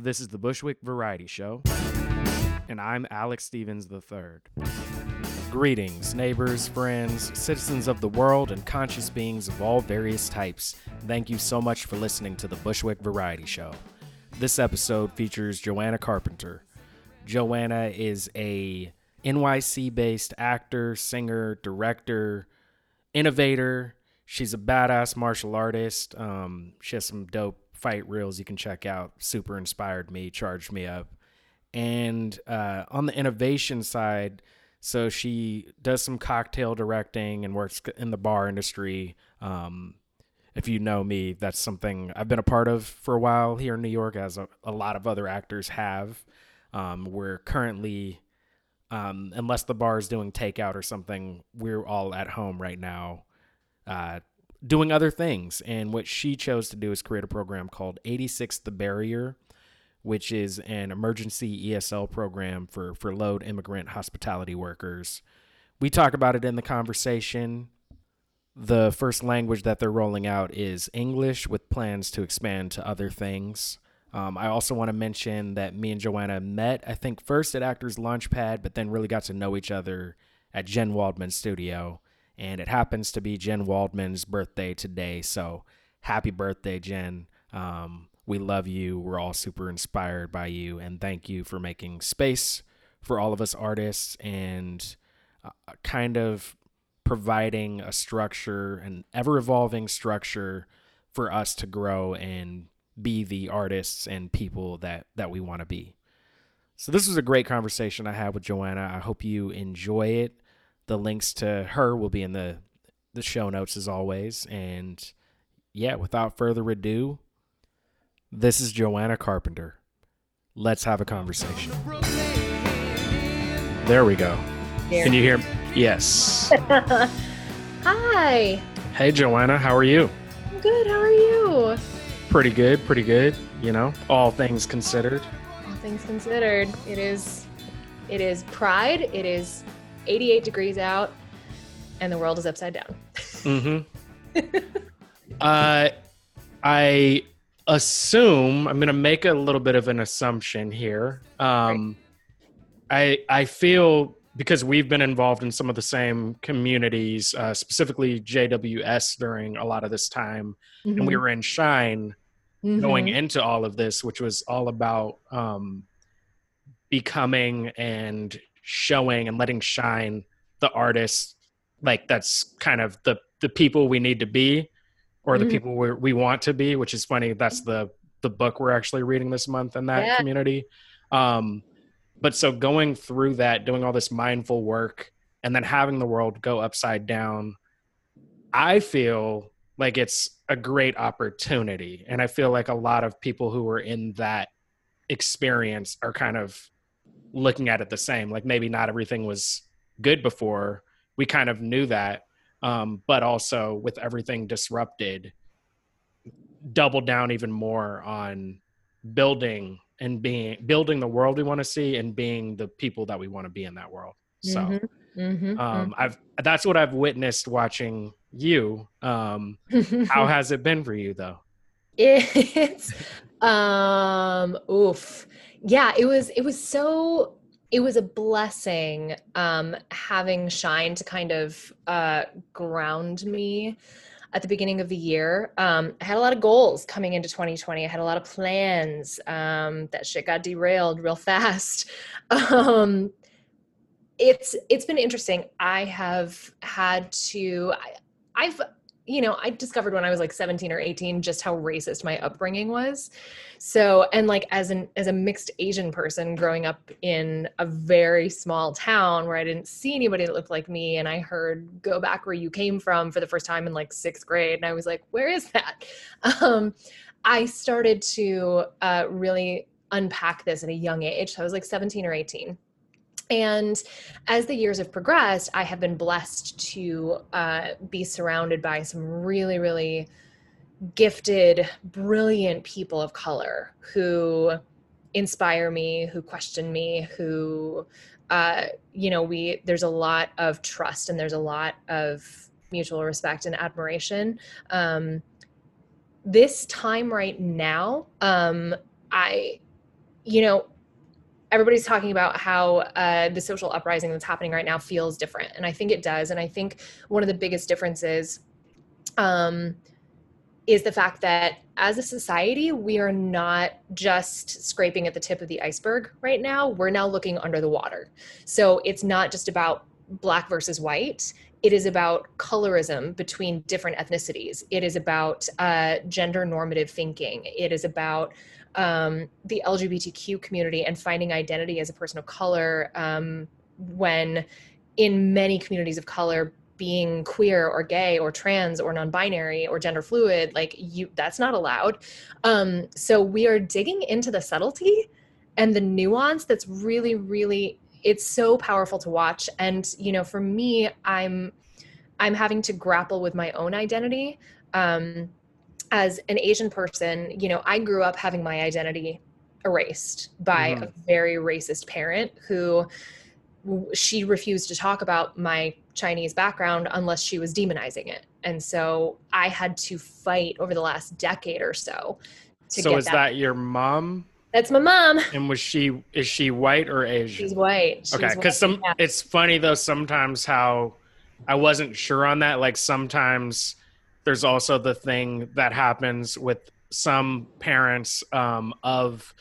This is the Bushwick Variety Show, and I'm Alex Stevens III. Greetings, neighbors, friends, citizens of the world, and conscious beings of all various types. Thank you so much for listening to the Bushwick Variety Show. This episode features Joanna Carpenter. Joanna is a NYC based actor, singer, director, innovator. She's a badass martial artist. Um, she has some dope fight reels you can check out. Super inspired me, charged me up. And uh, on the innovation side, so she does some cocktail directing and works in the bar industry. Um, if you know me, that's something I've been a part of for a while here in New York, as a, a lot of other actors have. Um, we're currently, um, unless the bar is doing takeout or something, we're all at home right now uh, doing other things. And what she chose to do is create a program called 86 The Barrier, which is an emergency ESL program for, for load immigrant hospitality workers. We talk about it in the conversation. The first language that they're rolling out is English with plans to expand to other things. Um, I also want to mention that me and Joanna met, I think, first at Actors Launchpad, but then really got to know each other at Jen Waldman studio. And it happens to be Jen Waldman's birthday today. So happy birthday, Jen. Um, we love you. We're all super inspired by you. And thank you for making space for all of us artists and uh, kind of providing a structure, an ever evolving structure for us to grow and be the artists and people that that we want to be. So this was a great conversation I had with Joanna. I hope you enjoy it. The links to her will be in the the show notes as always. And yeah, without further ado, this is Joanna Carpenter. Let's have a conversation. There we go. Here. Can you hear? Yes. Hi. Hey Joanna, how are you? I'm good. How are you? Pretty good, pretty good. You know, all things considered. All things considered, it is it is pride. It is 88 degrees out and the world is upside down. Mm-hmm. uh, I assume I'm going to make a little bit of an assumption here. Um, I I feel because we've been involved in some of the same communities, uh, specifically JWS during a lot of this time, and we were in Shine going Mhm. into all of this, which was all about um, becoming and showing and letting shine the artists. Like that's kind of the the people we need to be, or the Mhm. people we we want to be. Which is funny. That's the the book we're actually reading this month in that Yeah. community. Um, but so going through that, doing all this mindful work, and then having the world go upside down, I feel like it's a great opportunity. And I feel like a lot of people who are in that experience are kind of looking at it the same. Like maybe not everything was good before. We kind of knew that. Um, but also with everything disrupted, double down even more on building and being building the world we want to see and being the people that we want to be in that world. So Mhm. Mhm. um, I've that's what I've witnessed watching you. Um, how has it been for you though? It's um oof. Yeah it was it was so it was a blessing um having shine to kind of uh ground me at the beginning of the year. Um i had a lot of goals coming into 2020 i had a lot of plans um that shit got derailed real fast. Um it's it's been interesting. I have had to I, i've you know, I discovered when I was like 17 or 18 just how racist my upbringing was. So, and like as an as a mixed Asian person growing up in a very small town where I didn't see anybody that looked like me and I heard go back where you came from for the first time in like 6th grade and I was like, where is that? Um I started to uh really unpack this at a young age. So I was like 17 or 18. And as the years have progressed, I have been blessed to uh, be surrounded by some really, really gifted, brilliant people of color who inspire me, who question me, who, uh, you know, we there's a lot of trust and there's a lot of mutual respect and admiration. Um, this time right now, um, I you know, everybody's talking about how uh, the social uprising that's happening right now feels different, and I think it does. And I think one of the biggest differences um, is the fact that as a society, we are not just scraping at the tip of the iceberg right now. We're now looking under the water. So it's not just about black versus white. It is about colorism between different ethnicities. It is about uh, gender normative thinking. It is about um, the LGBTQ community and finding identity as a person of color um, when in many communities of color being queer or gay or trans or non-binary or gender fluid like you that's not allowed. Um, so we are digging into the subtlety and the nuance that's really really it's so powerful to watch. And you know for me i'm i'm having to grapple with my own identity um, as an Asian person, you know, I grew up having my identity erased by mm-hmm. a very racist parent who she refused to talk about my Chinese background unless she was demonizing it. And so I had to fight over the last decade or so. so is that, that your mom? That's my mom. And was she is she white or Asian? She's white. She's okay, because some yeah. it's funny though sometimes how I wasn't sure on that. Like sometimes there's also the thing that happens with some parents um, of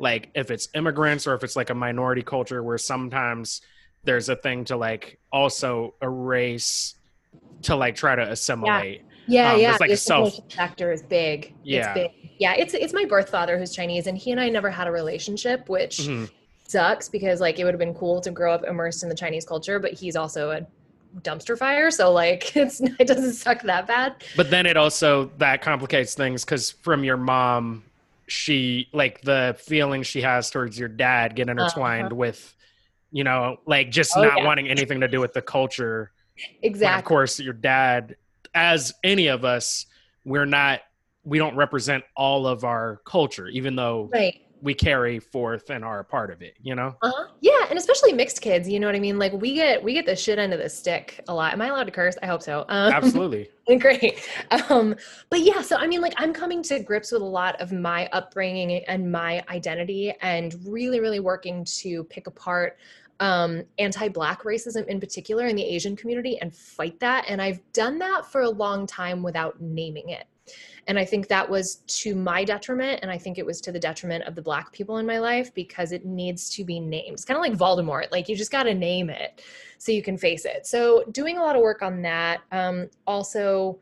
like if it's immigrants or if it's like a minority culture where sometimes there's a thing to like also erase to like try to assimilate. Yeah, yeah. Um, yeah. like a self factor is big. Yeah, it's big. yeah. It's it's my birth father who's Chinese, and he and I never had a relationship, which mm-hmm. sucks because like it would have been cool to grow up immersed in the Chinese culture, but he's also a dumpster fire so like it's it doesn't suck that bad but then it also that complicates things because from your mom she like the feeling she has towards your dad get intertwined uh-huh. with you know like just oh, not yeah. wanting anything to do with the culture exactly of course your dad as any of us we're not we don't represent all of our culture even though right we carry forth and are a part of it you know? Uh-huh. yeah and especially mixed kids you know what i mean? Like we get we get the shit end of the stick a lot. Am i allowed to curse? I hope so. Um, absolutely. Great. Um but yeah so i mean like i'm coming to grips with a lot of my upbringing and my identity and really really working to pick apart um, anti-black racism in particular in the asian community and fight that. And i've done that for a long time without naming it and I think that was to my detriment. And I think it was to the detriment of the Black people in my life because it needs to be named. It's kind of like Voldemort. Like you just got to name it so you can face it. So doing a lot of work on that. Um, also,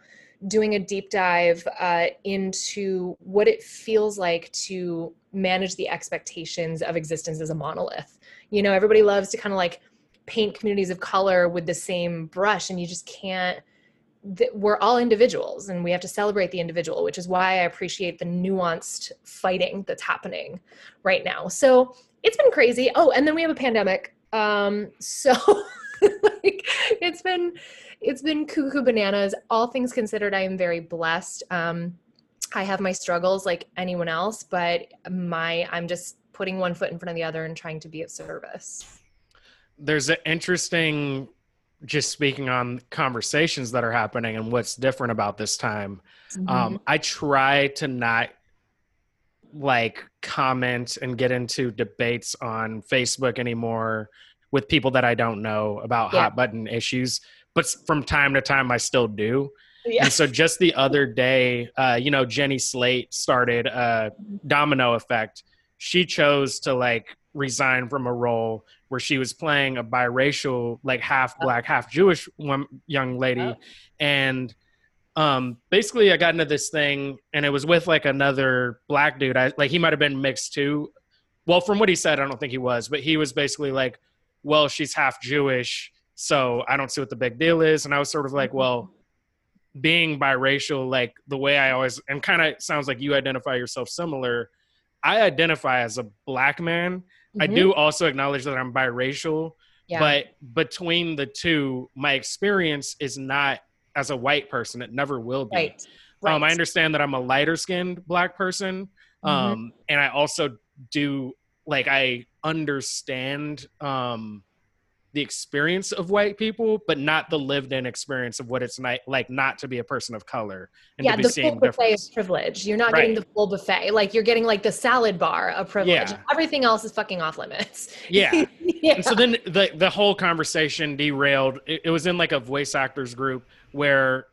doing a deep dive uh, into what it feels like to manage the expectations of existence as a monolith. You know, everybody loves to kind of like paint communities of color with the same brush, and you just can't we're all individuals and we have to celebrate the individual, which is why I appreciate the nuanced fighting that's happening right now. So it's been crazy. Oh, and then we have a pandemic. Um, so like it's been it's been cuckoo bananas. All things considered, I am very blessed. Um, I have my struggles like anyone else, but my I'm just putting one foot in front of the other and trying to be of service. There's an interesting just speaking on conversations that are happening and what's different about this time mm-hmm. um, i try to not like comment and get into debates on facebook anymore with people that i don't know about yeah. hot button issues but from time to time i still do yeah. and so just the other day uh, you know jenny slate started a domino effect she chose to like resign from a role where she was playing a biracial, like half oh. black, half Jewish young lady, oh. and um, basically I got into this thing, and it was with like another black dude. I like he might have been mixed too. Well, from what he said, I don't think he was, but he was basically like, "Well, she's half Jewish, so I don't see what the big deal is." And I was sort of like, "Well." being biracial like the way i always and kind of sounds like you identify yourself similar i identify as a black man Mm-hmm. I do also acknowledge that I'm biracial, yeah. but between the two, my experience is not as a white person. It never will be. Right. Right. Um, I understand that I'm a lighter skinned black person. Mm-hmm. Um, and I also do like I understand um the experience of white people, but not the lived-in experience of what it's like not to be a person of color and yeah, to be the seeing full buffet difference. of privilege. You're not Right. getting the full buffet. Like you're getting like the salad bar of privilege. Yeah. Everything else is fucking off limits. Yeah. yeah. And so then the the whole conversation derailed. It, it was in like a voice actors group where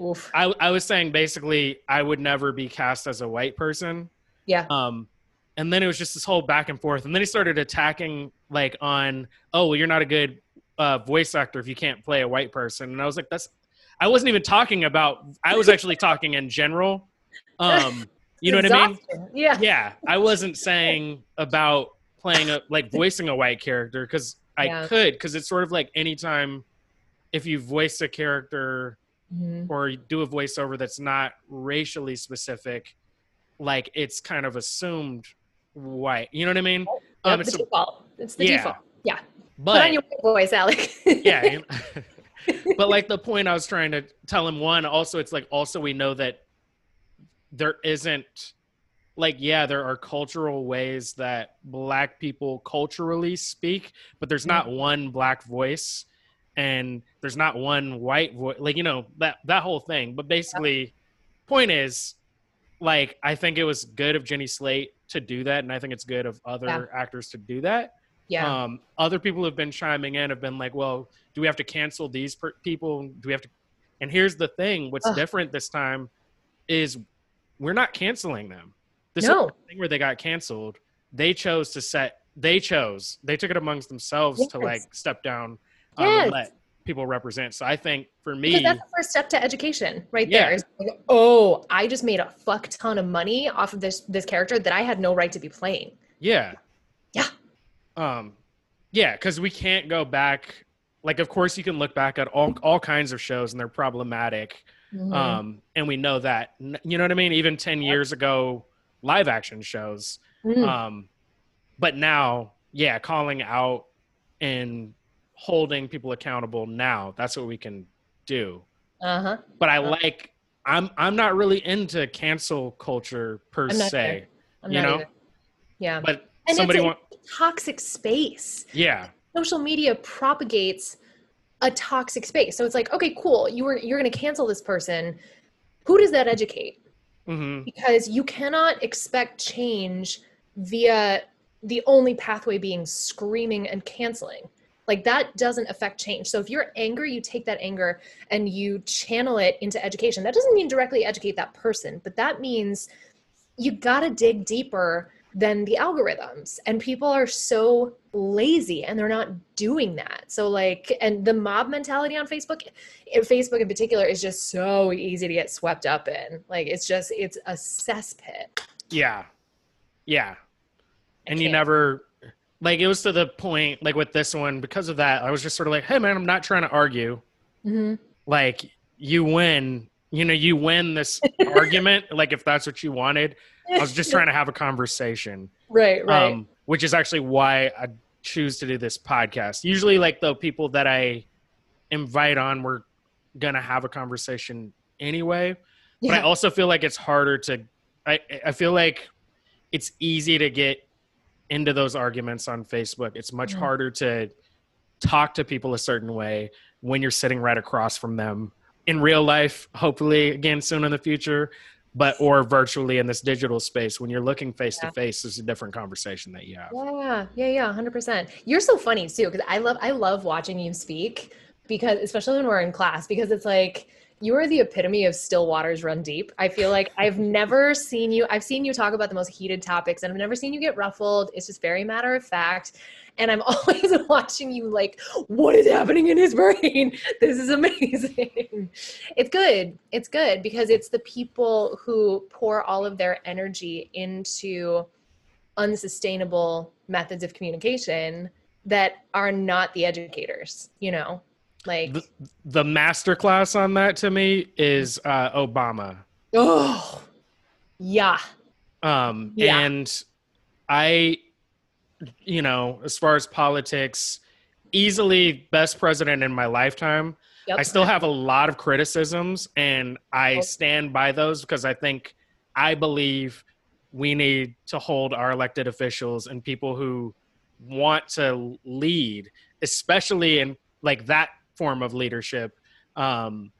Oof. I I was saying basically I would never be cast as a white person. Yeah. Um, and then it was just this whole back and forth. And then he started attacking like on, oh, well, you're not a good uh, voice actor if you can't play a white person. And I was like, that's. I wasn't even talking about. I was actually talking in general. Um, you know what I mean? Yeah. Yeah, I wasn't saying about playing a like voicing a white character because I Yeah. could because it's sort of like anytime if you voice a character Mhm. or do a voiceover that's not racially specific, like it's kind of assumed white. You know what I mean? Yep, Um, it's the a- default. It's the Yeah. default. Yeah. Put but on your white voice, Alec. yeah. but like the point I was trying to tell him one, also it's like also we know that there isn't like yeah, there are cultural ways that black people culturally speak, but there's not one black voice and there's not one white voice like you know that that whole thing. But basically point is like I think it was good of Jenny Slate to do that and I think it's good of other actors to do that. yeah. Um, other people have been chiming in, have been like, "Well, do we have to cancel these per- people? Do we have to?" And here's the thing: what's Ugh. different this time is we're not canceling them. This No. thing where they got canceled, they chose to set. They chose. They took it amongst themselves to like step down um, Yes. let people represent. So I think for me, because that's the first step to education right Yeah. there. Is like, oh, I just made a fuck ton of money off of this this character that I had no right to be playing. Yeah. Yeah. Um, yeah, because we can't go back. Like, of course, you can look back at all all kinds of shows and they're problematic. Mhm. Um, and we know that. You know what I mean? Even ten years ago, live action shows. Mm. Um, but now, yeah, calling out and holding people accountable now. That's what we can do. uh-huh. But I Uh. like. I'm I'm not really into cancel culture per I'm not se. I'm You not know? either. Yeah. But And somebody it's a want. toxic space. Yeah. Social media propagates a toxic space. So it's like, okay, cool. You were you're going to cancel this person. Who does that educate? hmm because you cannot expect change via the only pathway being screaming and canceling. Like that doesn't affect change. So if you're angry, you take that anger and you channel it into education. That doesn't mean directly educate that person, but that means you got to dig deeper than the algorithms. And people are so lazy and they're not doing that. So like and the mob mentality on Facebook Facebook in particular is just so easy to get swept up in. Like it's just it's a cesspit. Yeah. Yeah. I And you never like it was to the point like with this one because of that I was just sort of like, "Hey man, I'm not trying to argue. Mhm. Like you win, you know, you win this argument like if that's what you wanted. I was just trying to have a conversation." Right, right. Um which is actually why I choose to do this podcast. Usually like the people that I invite on we're going to have a conversation anyway but I also feel like it's harder to. I I feel like it's easy to get into those arguments on Facebook. It's much Mhm. harder to talk to people a certain way when you're sitting right across from them in real life. Hopefully, again soon in the future, but or virtually in this digital space. When you're looking face to face, there's a different conversation that you have. Yeah, yeah, yeah, hundred percent. You're so funny too, because I love I love watching you speak because especially when we're in class, because it's like you are the epitome of still waters run deep. I feel like I've never seen you, I've seen you talk about the most heated topics and I've never seen you get ruffled. It's just very matter of fact. And I'm always watching you like, what is happening in his brain? This is amazing. It's good. It's good because it's the people who pour all of their energy into unsustainable methods of communication that are not the educators, you know? Like, The, the master class on that to me is uh, Obama. oh, yeah. Um, Yeah. and I, you know, as far as politics, easily best president in my lifetime. Yep. I still have a lot of criticisms, and I Oh. stand by those because I think I believe we need to hold our elected officials and people who want to lead, especially in like that form of leadership, um,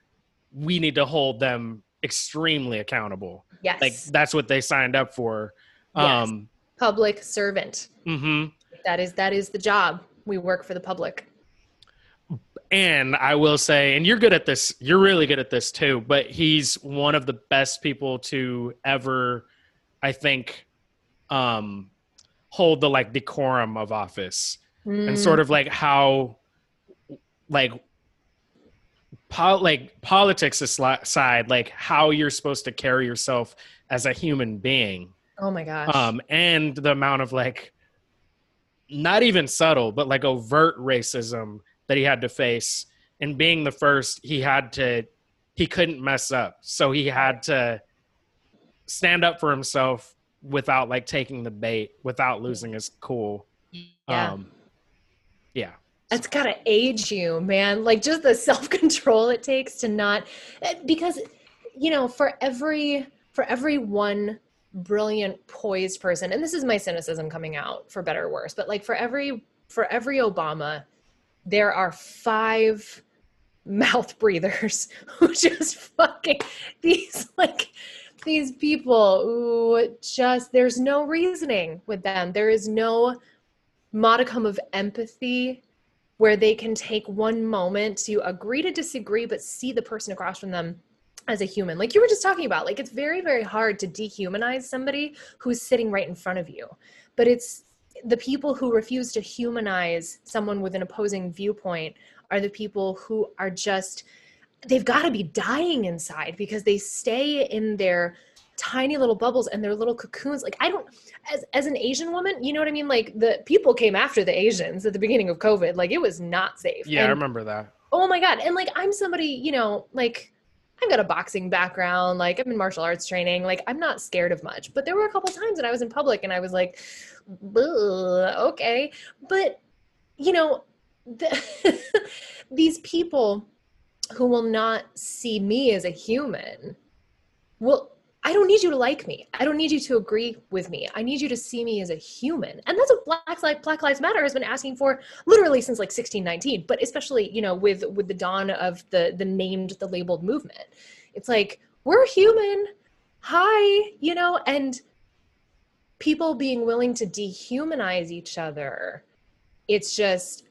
we need to hold them extremely accountable. Yes. Like that's what they signed up for. Yes. Um, public servant. hmm That is that is the job. We work for the public. And I will say, and you're good at this, you're really good at this too, but he's one of the best people to ever, I think, um, hold the like decorum of office and sort of like how, like, pol- like politics aside, like how you're supposed to carry yourself as a human being. Oh my gosh. um and the amount of like not even subtle but like overt racism that he had to face. And being the first he had to he couldn't mess up. So he had to stand up for himself without like taking the bait without losing his cool. Yeah. um yeah That's gotta age you, man. Like just the self control it takes to not, because you know, for every for every one brilliant, poised person, and this is my cynicism coming out for better or worse, but like for every for every Obama, there are five mouth breathers who just fucking these like these people who just there's no reasoning with them. There is no modicum of empathy where they can take one moment to agree to disagree but see the person across from them as a human. Like you were just talking about like it's very very hard to dehumanize somebody who's sitting right in front of you. But it's the people who refuse to humanize someone with an opposing viewpoint are the people who are just they've got to be dying inside because they stay in their tiny little bubbles and their little cocoons. Like i don't as as an asian woman you know what i mean? Like the people came after the asians at the beginning of covid. Like it was not safe. Yeah i remember that. Oh my god. And like i'm somebody you know like i've got a boxing background. Like i'm in martial arts training. Like i'm not scared of much. But there were a couple times that i was in public and i was like okay. But you know the, these people who will not see me as a human well i don't need you to like me. I don't need you to agree with me. I need you to see me as a human. And that's what black lives matter has been asking for literally since like 1619 but especially you know with with the dawn of the the named the labeled movement. It's like we're human. Hi you know and people being willing to dehumanize each other. It's just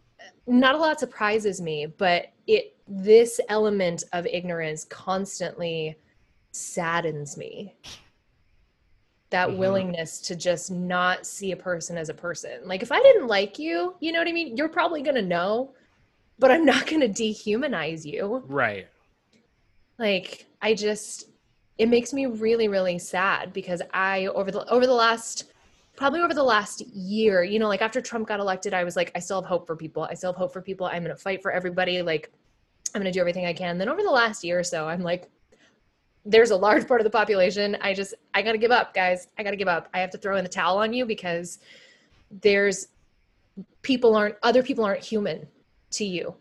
not a lot surprises me but it this element of ignorance constantly saddens me. That Mhm. willingness to just not see a person as a person. Like if i didn't like you you know what i mean? You're probably going to know but i'm not going to dehumanize you. Right. Like i just it makes me really really sad because i over the over the last probably over the last year you know like after trump got elected i was like i still have hope for people. I still have hope for people. I'm going to fight for everybody. Like i'm going to do everything i can. Then over the last year or so i'm like there's a large part of the population i just i got to give up guys i got to give up i have to throw in the towel on you because there's people aren't other people aren't human to you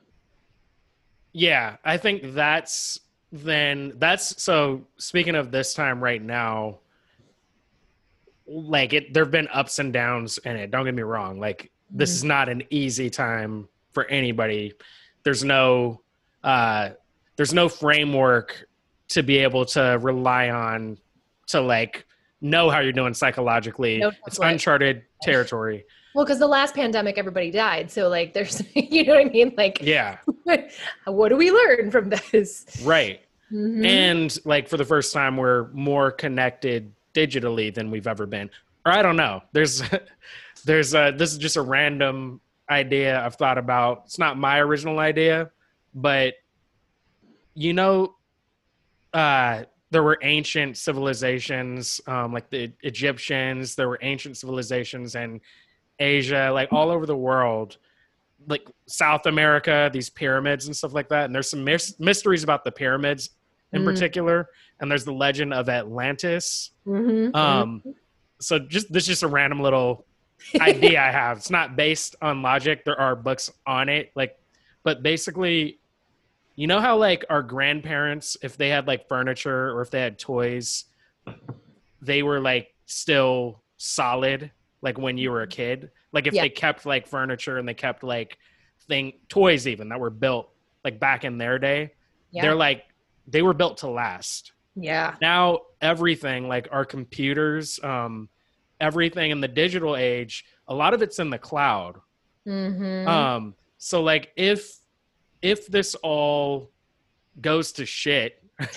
Yeah, I think that's then that's so speaking of this time right now like it there've been ups and downs in it. Don't get me wrong. Like this is not an easy time for anybody. There's no uh there's no framework to be able to rely on to like know how you're doing psychologically. No it's uncharted territory. well because the last pandemic everybody died so like there's you know what i mean like Yeah, what do we learn from this right. Mhm. and like for the first time we're more connected digitally than we've ever been or i don't know there's there's uh this is just a random idea i've thought about it's not my original idea but you know uh there were ancient civilizations um like the egyptians there were ancient civilizations in asia like all over the world like south america these pyramids and stuff like that. And there's some mys- mysteries about the pyramids in Mm. particular. And there's the legend of atlantis. Mhm. um so just this is just a random little idea i have. It's not based on logic. There are books on it like but basically you know how like our grandparents if they had like furniture or if they had toys they were like still solid like when you were a kid. Like if Yeah. they kept like furniture and they kept like thing toys even that were built like back in their day, Yeah. they're like they were built to last. yeah. Now everything like our computers, um, everything in the digital age, a lot of it's in the cloud. Mm-hmm. Um, so like if if this all goes to shit,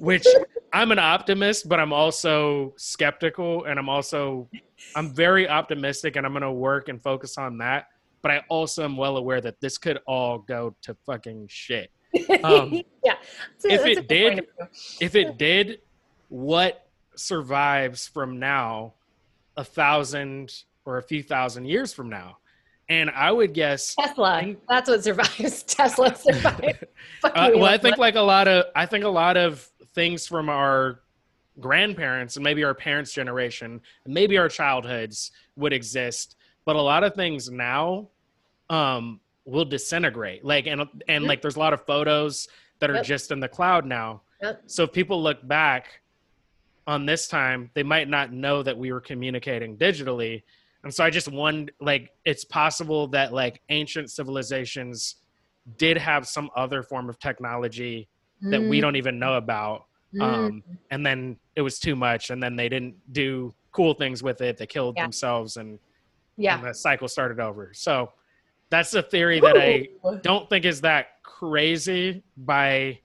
which I'm an optimist, but I'm also skeptical and I'm also I'm very optimistic and I'm gonna work and focus on that. But I also am well aware that this could all go to fucking shit. um, yeah. If it did- point of view. If it did, what survives from now a thousand or a few thousand years from now? And I would guess Tesla. That's what survives. Tesla survives. Uh, well, I think like a lot of I think a lot of things from our grandparents and maybe our parents' generation, and maybe our childhoods would exist, but a lot of things now um, will disintegrate. Like and and like there's a lot of photos that are Yep. just in the cloud now. Yep. So if people look back on this time, they might not know that we were communicating digitally. And so I just wonder, like, it's possible that like ancient civilizations did have some other form of technology that we Mm, don't even know about. mm. Um, and then it was too much, and then they didn't do cool things with it. They killed Yeah. themselves, and, yeah. and the cycle started over. So that's a theory that I don't think is that crazy by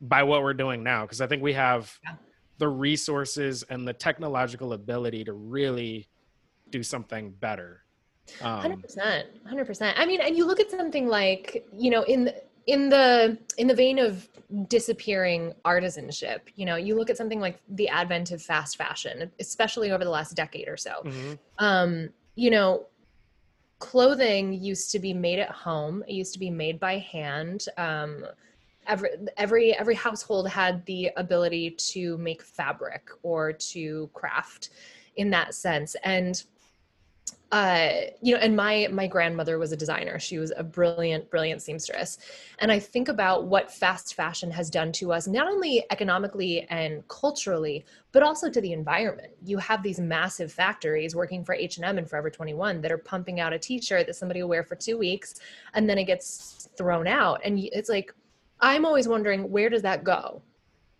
by what we're doing now because i think we have Yeah. The resources and the technological ability to really do something better Hundred um, percent, hundred percent. I mean, and you look at something like you know in the, in the in the vein of disappearing artisanship. You know, you look at something like the advent of fast fashion, especially over the last decade or so. mhm. Um, you know, clothing used to be made at home. It used to be made by hand. Um, every every every household had the ability to make fabric or to craft in that sense. And uh you know and my my grandmother was a designer. She was a brilliant brilliant seamstress. And i think about what fast fashion has done to us not only economically and culturally but also to the environment. You have these massive factories working for h&m and forever 21 that are pumping out a t-shirt that somebody will wear for two weeks and then it gets thrown out. And it's like i'm always wondering where does that go?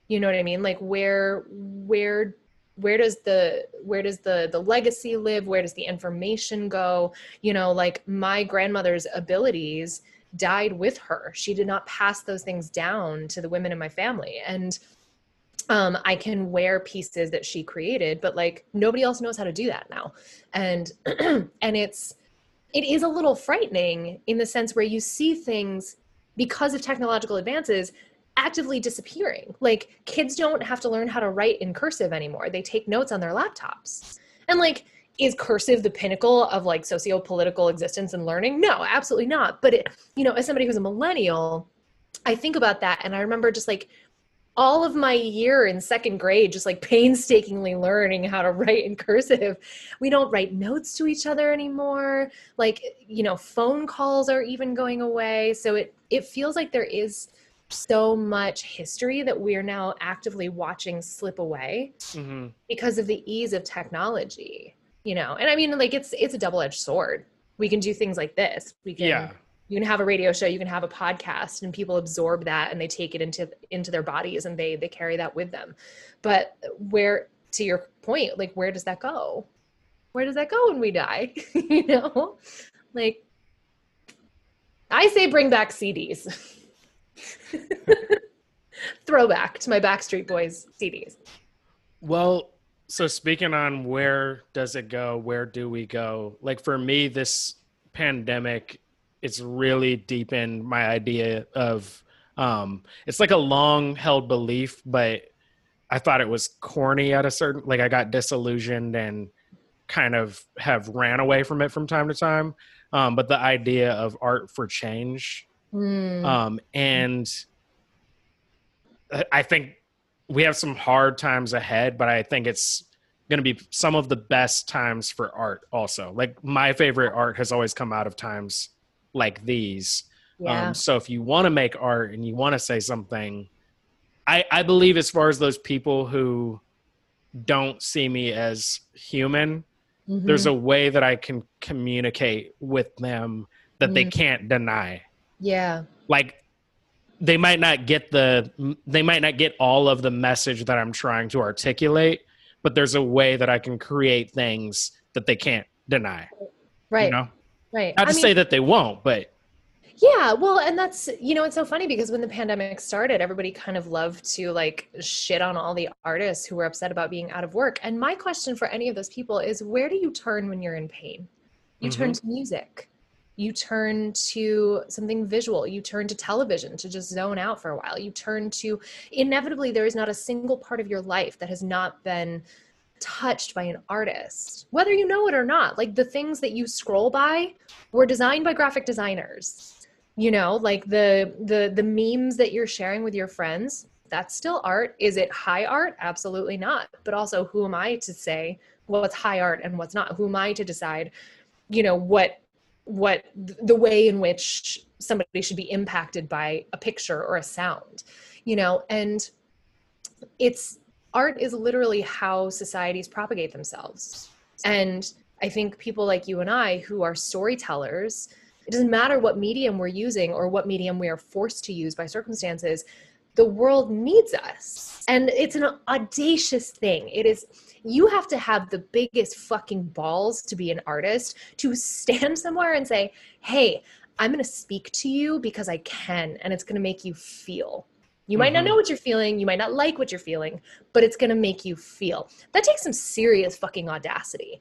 You know what i mean? Like where where where does the where does the the legacy live? Where does the information go? You know like my grandmother's abilities died with her. She did not pass those things down to the women in my family. And um, I can wear pieces that she created, but like nobody else knows how to do that now. And and it's it is a little frightening in the sense where you see things because of technological advances actively disappearing. Like kids don't have to learn how to write in cursive anymore. They take notes on their laptops. And like is cursive the pinnacle of like socio-political existence and learning? No, absolutely not. But it, you know, as somebody who's a millennial, I think about that and I remember just like all of my year in second grade just like painstakingly learning how to write in cursive. We don't write notes to each other anymore. Like you know phone calls are even going away. So it it feels like there is so much history that we're now actively watching slip away Mhm. because of the ease of technology you know? And i mean like it's it's a double-edged sword. We can do things like this. We can yeah you can have a radio show you can have a podcast and people absorb that and they take it into into their bodies and they they carry that with them. But where to your point like where does that go? Where does that go when we die? You know? Like i say bring back cds throwback to my backstreet boys cds Well, so speaking on where does it go, where do we go? Like for me, this pandemic, it's really deepened my idea of um it's like a long held belief, but I thought it was corny at a certain like I got disillusioned and kind of have ran away from it from time to time. Um, but the idea of art for change Hmm. um, and I- I think we have some hard times ahead, but I think it's going to be some of the best times for art also. Like my favorite art has always come out of times like these. yeah Um, so if you want to make art and you want to say something, I, I believe as far as those people who don't see me as human, mm-hmm. there's a way that I can communicate with them that mm-hmm. they can't deny. Yeah. Like they might not get the they might not get all of the message that I'm trying to articulate, but there's a way that I can create things that they can't deny. Right. You know? Right. Not I to mean, say that they won't, but yeah, well, and that's you know, it's so funny because when the pandemic started, everybody kind of loved to like shit on all the artists who were upset about being out of work. And my question for any of those people is where do you turn when you're in pain? You mm-hmm. turn to music you turn to something visual you turn to television to just zone out for a while you turn to inevitably there is not a single part of your life that has not been touched by an artist whether you know it or not. Like the things that you scroll by were designed by graphic designers. You know like the the the memes that you're sharing with your friends that's still art. Is it high art? Absolutely not. But also who am i to say what's high art and what's not? Who am i to decide you know what what the way in which somebody should be impacted by a picture or a sound? You know and it's art is literally how societies propagate themselves. And i think people like you and i who are storytellers it doesn't matter what medium we're using or what medium we are forced to use by circumstances the world needs us. And it's an audacious thing. It is you have to have the biggest fucking balls to be an artist to stand somewhere and say, hey, I'm going to speak to you because I can, and it's going to make you feel. You might mm-hmm. not know what you're feeling, you might not like what you're feeling, but it's going to make you feel. That takes some serious fucking audacity.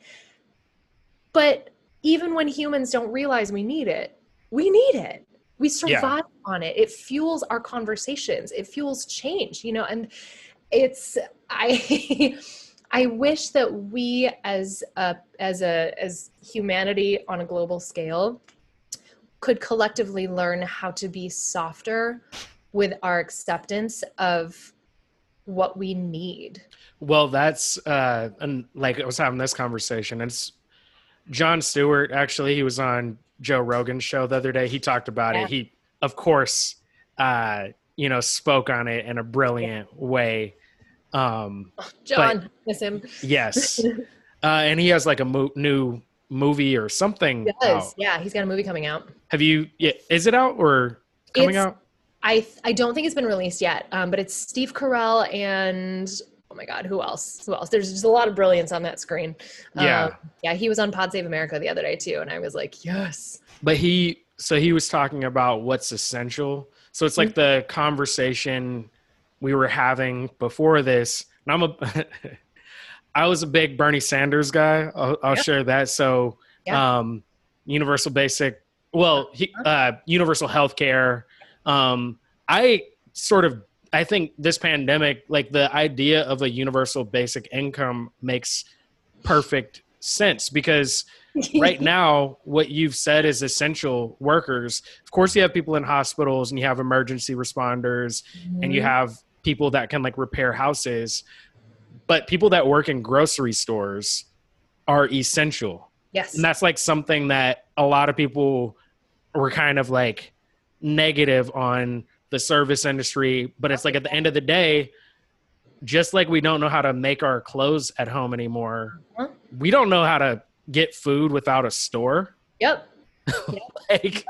But even when humans don't realize we need it, we need it. We survive yeah. on it. It fuels our conversations. It fuels change, you know, and it's I I wish that we as a as a as humanity on a global scale could collectively learn how to be softer with our acceptance of what we need. Well, that's uh and like I was having this conversation. It's Jon Stewart actually he was on Joe Rogan's show the other day. He talked about yeah. it. He of course uh you know spoke on it in a brilliant yeah. way um, Jon, miss him. Yes, uh, and he has like a mo- new movie or something. He does. Yeah, he's got a movie coming out. Have you? Yeah, is it out or coming it's, out? I I don't think it's been released yet. Um, but it's Steve Carell and oh my god, who else? Who else? There's just a lot of brilliance on that screen. Yeah, um, yeah. He was on Pod Save America the other day too, and I was like, yes. But he, so he was talking about what's essential. So it's like mm-hmm. the conversation we were having before this, and I'm a, I was a big Bernie Sanders guy. I'll, I'll yep. share that. So, yeah. um, universal basic, well, he, uh-huh. uh, universal health care. Um, I sort of, I think this pandemic, like the idea of a universal basic income makes perfect sense because right now what you've said is essential workers of course you have people in hospitals and you have emergency responders mm-hmm. and you mm-hmm. have people that can like repair houses but people that work in grocery stores are essential yes and that's like something that a lot of people were kind of like negative on the service industry but it's like at the end of the day just like we don't know how to make our clothes at home anymore uh-huh. we don't know how to get food without a store yep, yep. like yep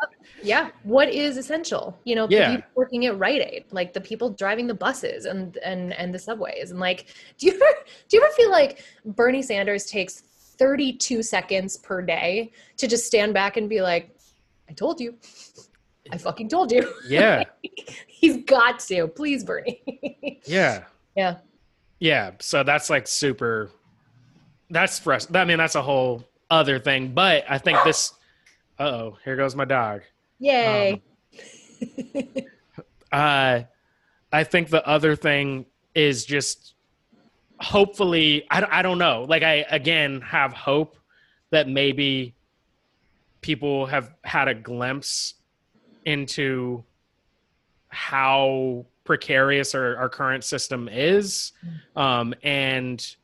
yeah what is essential you know yeah. people working at Rite Aid like the people driving the buses and and and the subways and like do you ever do you ever feel like Bernie Sanders takes 32 seconds per day to just stand back and be like I told you I fucking told you. Yeah. He's got to. Please Bernie. Yeah. Yeah. Yeah. So that's like super that's fresh I mean that's a whole other thing but I think this oh here goes my dog. Yay. Um, uh, I think the other thing is just hopefully, I, I don't know. Like, I again have hope that maybe people have had a glimpse into how precarious our, our current system is. Um, and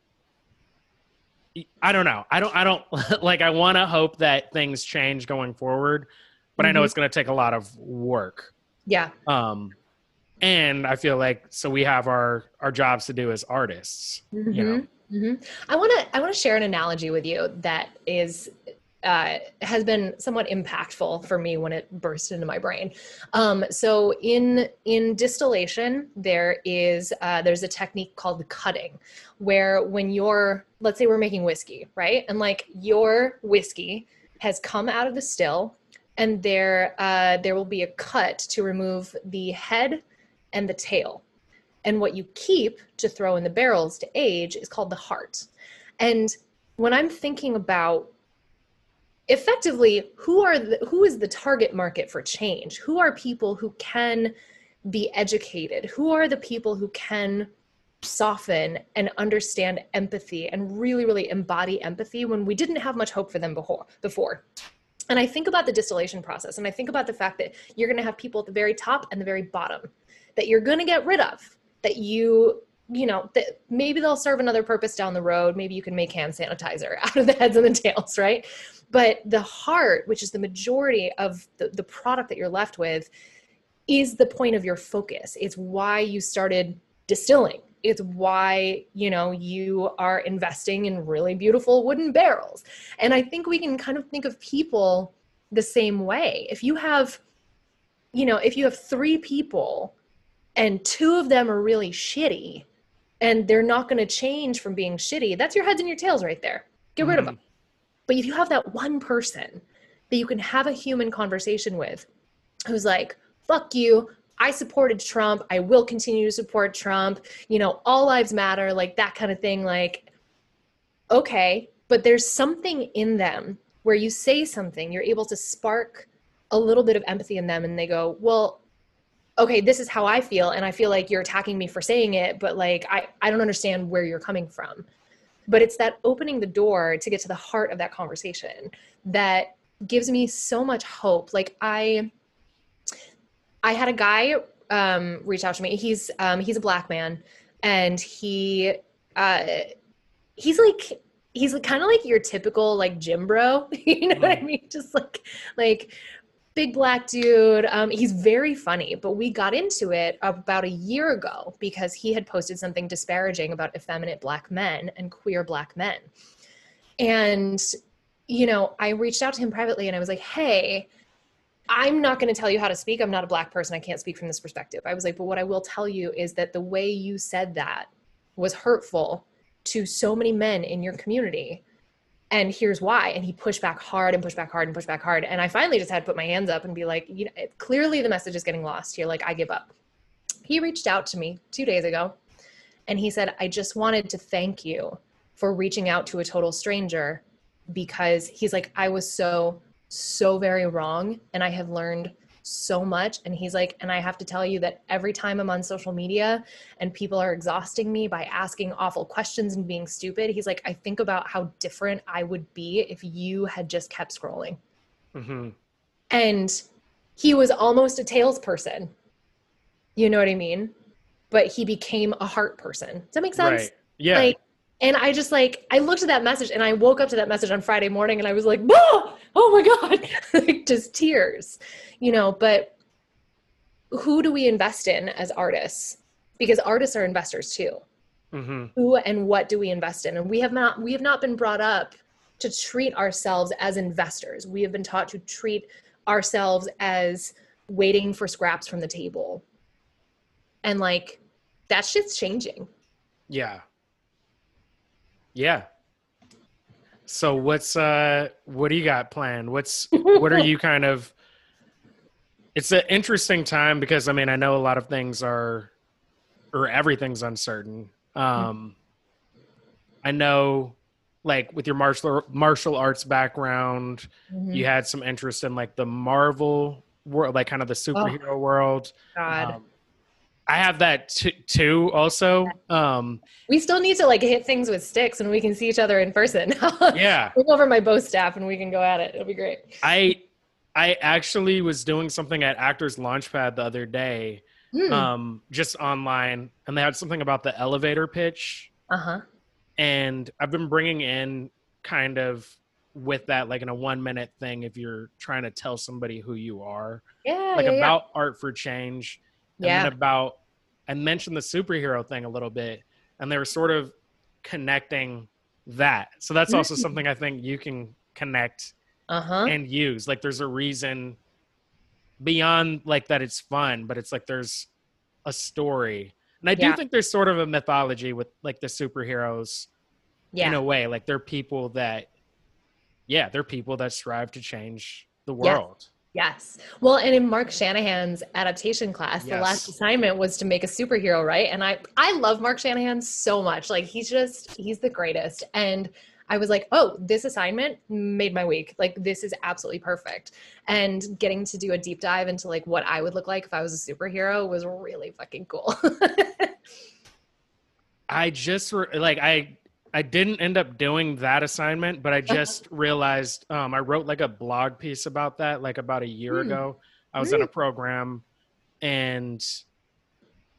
I don't know. I don't, I don't like, I want to hope that things change going forward but mm-hmm. I know mm-hmm. it's going to take a lot of work. Yeah. Um, and I feel like so we have our our jobs to do as artists, mm-hmm. you know. Mm-hmm. I want to I want to share an analogy with you that is uh, has been somewhat impactful for me when it burst into my brain. Um, so in in distillation, there is uh, there's a technique called cutting, where when you're let's say we're making whiskey, right, and like your whiskey has come out of the still, and there uh, there will be a cut to remove the head and the tail, and what you keep to throw in the barrels to age is called the heart, and when I'm thinking about effectively who are the, who is the target market for change? Who are people who can be educated? Who are the people who can soften and understand empathy and really really embody empathy when we didn't have much hope for them before before? And i think about the distillation process and i think about the fact that you're going to have people at the very top and the very bottom that you're going to get rid of that you you know that maybe they'll serve another purpose down the road maybe you can make hand sanitizer out of the heads and the tails right but the heart, which is the majority of the, the product that you're left with, is the point of your focus. It's why you started distilling. It's why, you know, you are investing in really beautiful wooden barrels. And I think we can kind of think of people the same way. If you have, you know, if you have three people and two of them are really shitty and they're not going to change from being shitty, that's your heads and your tails right there. Get rid mm-hmm. of them. But if you have that one person that you can have a human conversation with who's like, fuck you, I supported Trump, I will continue to support Trump, you know, all lives matter, like that kind of thing, like, okay, but there's something in them where you say something, you're able to spark a little bit of empathy in them, and they go, well, okay this is how i feel and i feel like you're attacking me for saying it but like i i don't understand where you're coming from. But it's that opening the door to get to the heart of that conversation that gives me so much hope. Like i i had a guy um reach out to me. He's um he's a black man and he uh he's like he's kind of like your typical like gym bro you know what i mm. mean? Just like like big black dude. Um, he's very funny, but we got into it about a year ago because he had posted something disparaging about effeminate black men and queer black men. And, you know, I reached out to him privately and I was like, hey, I'm not going to tell you how to speak. I'm not a black person. I can't speak from this perspective. I was like, but what I will tell you is that the way you said that was hurtful to so many men in your community and here's why and he pushed back hard and pushed back hard and pushed back hard. And i finally just had to put my hands up and be like you know clearly the message is getting lost here like i give up. He reached out to me two days ago and he said i just wanted to thank you for reaching out to a total stranger because he's like i was so so very wrong and i have learned so much. And he's like, and I have to tell you that every time I'm on social media and people are exhausting me by asking awful questions and being stupid, he's like, I think about how different I would be if you had just kept scrolling. Mm-hmm. And he was almost a tails person. You know what I mean? But he became a heart person. Does that make sense? Right. Yeah. Like, and I just like I looked at that message and I woke up to that message on Friday morning and I was like, oh, oh my God. like just tears. You know, but who do we invest in as artists? Because artists are investors too. Mm-hmm. Who and what do we invest in? And we have not we have not been brought up to treat ourselves as investors. We have been taught to treat ourselves as waiting for scraps from the table. And like that shit's changing. Yeah. Yeah. So what's uh what do you got planned? What's what are you kind of It's an interesting time because I mean I know a lot of things are or everything's uncertain. Um I know like with your martial martial arts background, mm-hmm. you had some interest in like the Marvel world, like kind of the superhero oh, world. God. Um, I have that t- too. Also, um, we still need to like hit things with sticks, and we can see each other in person. yeah, bring over my bow staff, and we can go at it. It'll be great. I I actually was doing something at Actors Launchpad the other day, mm. um, just online, and they had something about the elevator pitch. Uh huh. And I've been bringing in kind of with that like in a one minute thing if you're trying to tell somebody who you are yeah like yeah, about yeah. art for change and yeah. then about I mentioned the superhero thing a little bit, and they were sort of connecting that. So that's also Mm. something I think you can connect Uh-huh. and use. Like there's a reason beyond like that it's fun, but it's like there's a story. And I do Yeah. think there's sort of a mythology with like the superheroes Yeah. in a way. Like they're people that yeah, they're people that strive to change the world. Yes. Well, and in Mark Shanahan's adaptation class, the last assignment was to make a superhero, right? And I I love Mark Shanahan so much. Like he's just he's the greatest. And I was like, "Oh, this assignment made my week. Like this is absolutely perfect." And getting to do a deep dive into like what I would look like if I was a superhero was really fucking cool. I just like I I didn't end up doing that assignment, but I Uh-huh. just realized um, I wrote like a blog piece about that like about a year Hmm. ago. I was in a program, and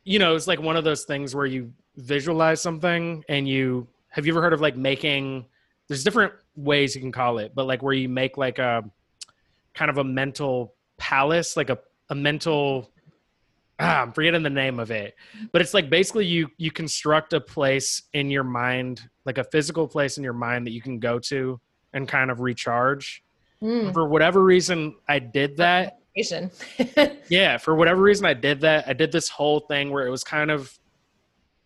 you know it's like one of those things where you visualize something and you have you ever heard of like making? There's different ways you can call it, but like where you make like a kind of a mental palace, like a a mental ah, I'm forgetting the name of it, but it's like basically you you construct a place in your mind, like a physical place in your mind that you can go to and kind of recharge. Mm, For whatever reason, I did that. Yeah, for whatever reason, I did that. I did this whole thing where it was kind of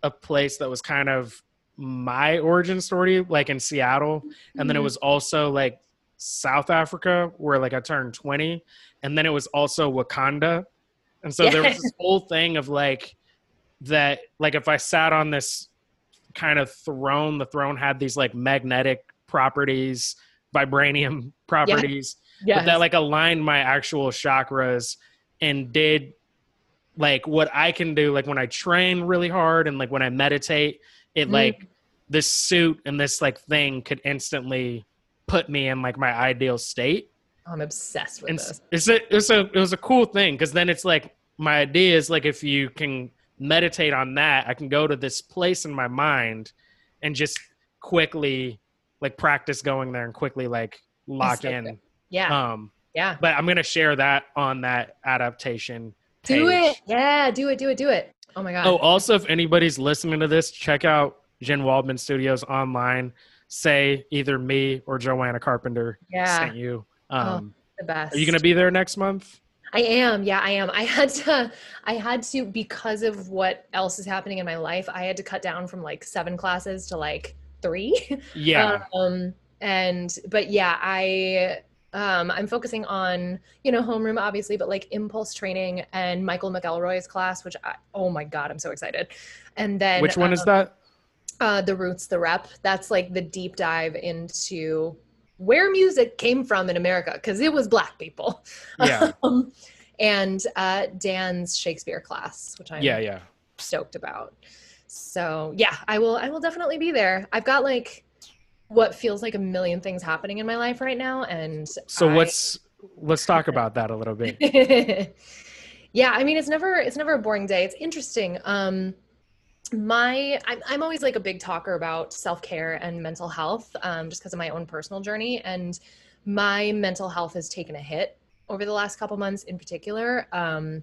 a place that was kind of my origin story, like in Seattle, and then it Mhm. was also like South Africa, where like I turned twenty, and then it was also Wakanda, and so there was this whole thing of like that, like if I sat on this kind of throne, the throne had these like magnetic properties, vibranium properties yes. but that like aligned my actual chakras and did like what I can do like when I train really hard and like when I meditate it Mm. like this suit and this like thing could instantly put me in like my ideal state I'm obsessed with and this. it's a it's a it was a cool thing because then it's like my idea is like if you can meditate on that I can go to this place in my mind and just quickly like practice going there and quickly like lock so in good. Yeah. um yeah. but I'm gonna share that on that adaptation. Do page. it. Yeah, do it, do it, do it. Oh my god. Oh, also, if anybody's listening to this, check out Jen Waldman Studios online. Say either me or Joanna Carpenter yeah. sent you. Um, the best. Are you gonna be there next month? I am. Yeah, I am. I had to I had to because of what else is happening in my life, I had to cut down from like 7 classes to like 3. Yeah. Um and but yeah, I um I'm focusing on, you know, homeroom obviously, but like impulse training and Michael McElroy's class, which I, oh my god, I'm so excited. And then Which one is um, that? uh, the roots, the rep. That's like the deep dive into where music came from in America because it was black people. Yeah. Um, and uh, Dan's Shakespeare class, which I'm Yeah, yeah. stoked about. So yeah, I will. I will definitely be there. I've got like what feels like a million things happening in my life right now, and So I- what's let's talk about that a little bit. yeah i mean it's never it's never a boring day it's interesting um my i'm, I'm always like a big talker about self-care and mental health um, just because of my own personal journey and my mental health has taken a hit over the last couple months in particular um,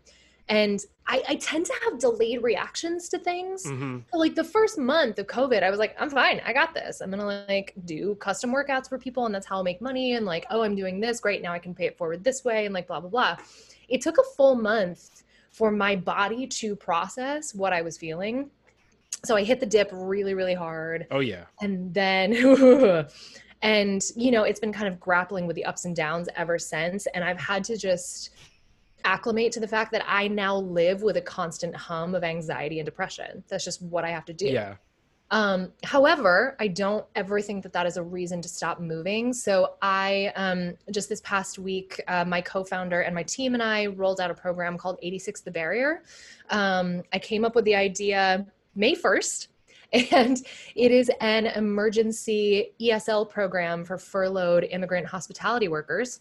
and I, I tend to have delayed reactions to things hmm so, like the first month of COVID, I was like, I'm fine. I got this. I'm gonna like do custom workouts for people, and that's how I'll make money. And like, oh, I'm doing this. Great. Now I can pay it forward this way, and like blah blah blah. It took a full month for my body to process what I was feeling. So I hit the dip really, really hard, Oh yeah. and then. and you know it's been kind of grappling with the ups and downs ever since and i've had to just acclimate to the fact that i now live with a constant hum of anxiety and depression that's just what i have to do Yeah. um, however, I don't ever think that that is a reason to stop moving. So I um, just this past week, uh, my co-founder and my team and I rolled out a program called 86 The Barrier. Um, I came up with the idea May 1st. And it is an emergency ESL program for furloughed immigrant hospitality workers.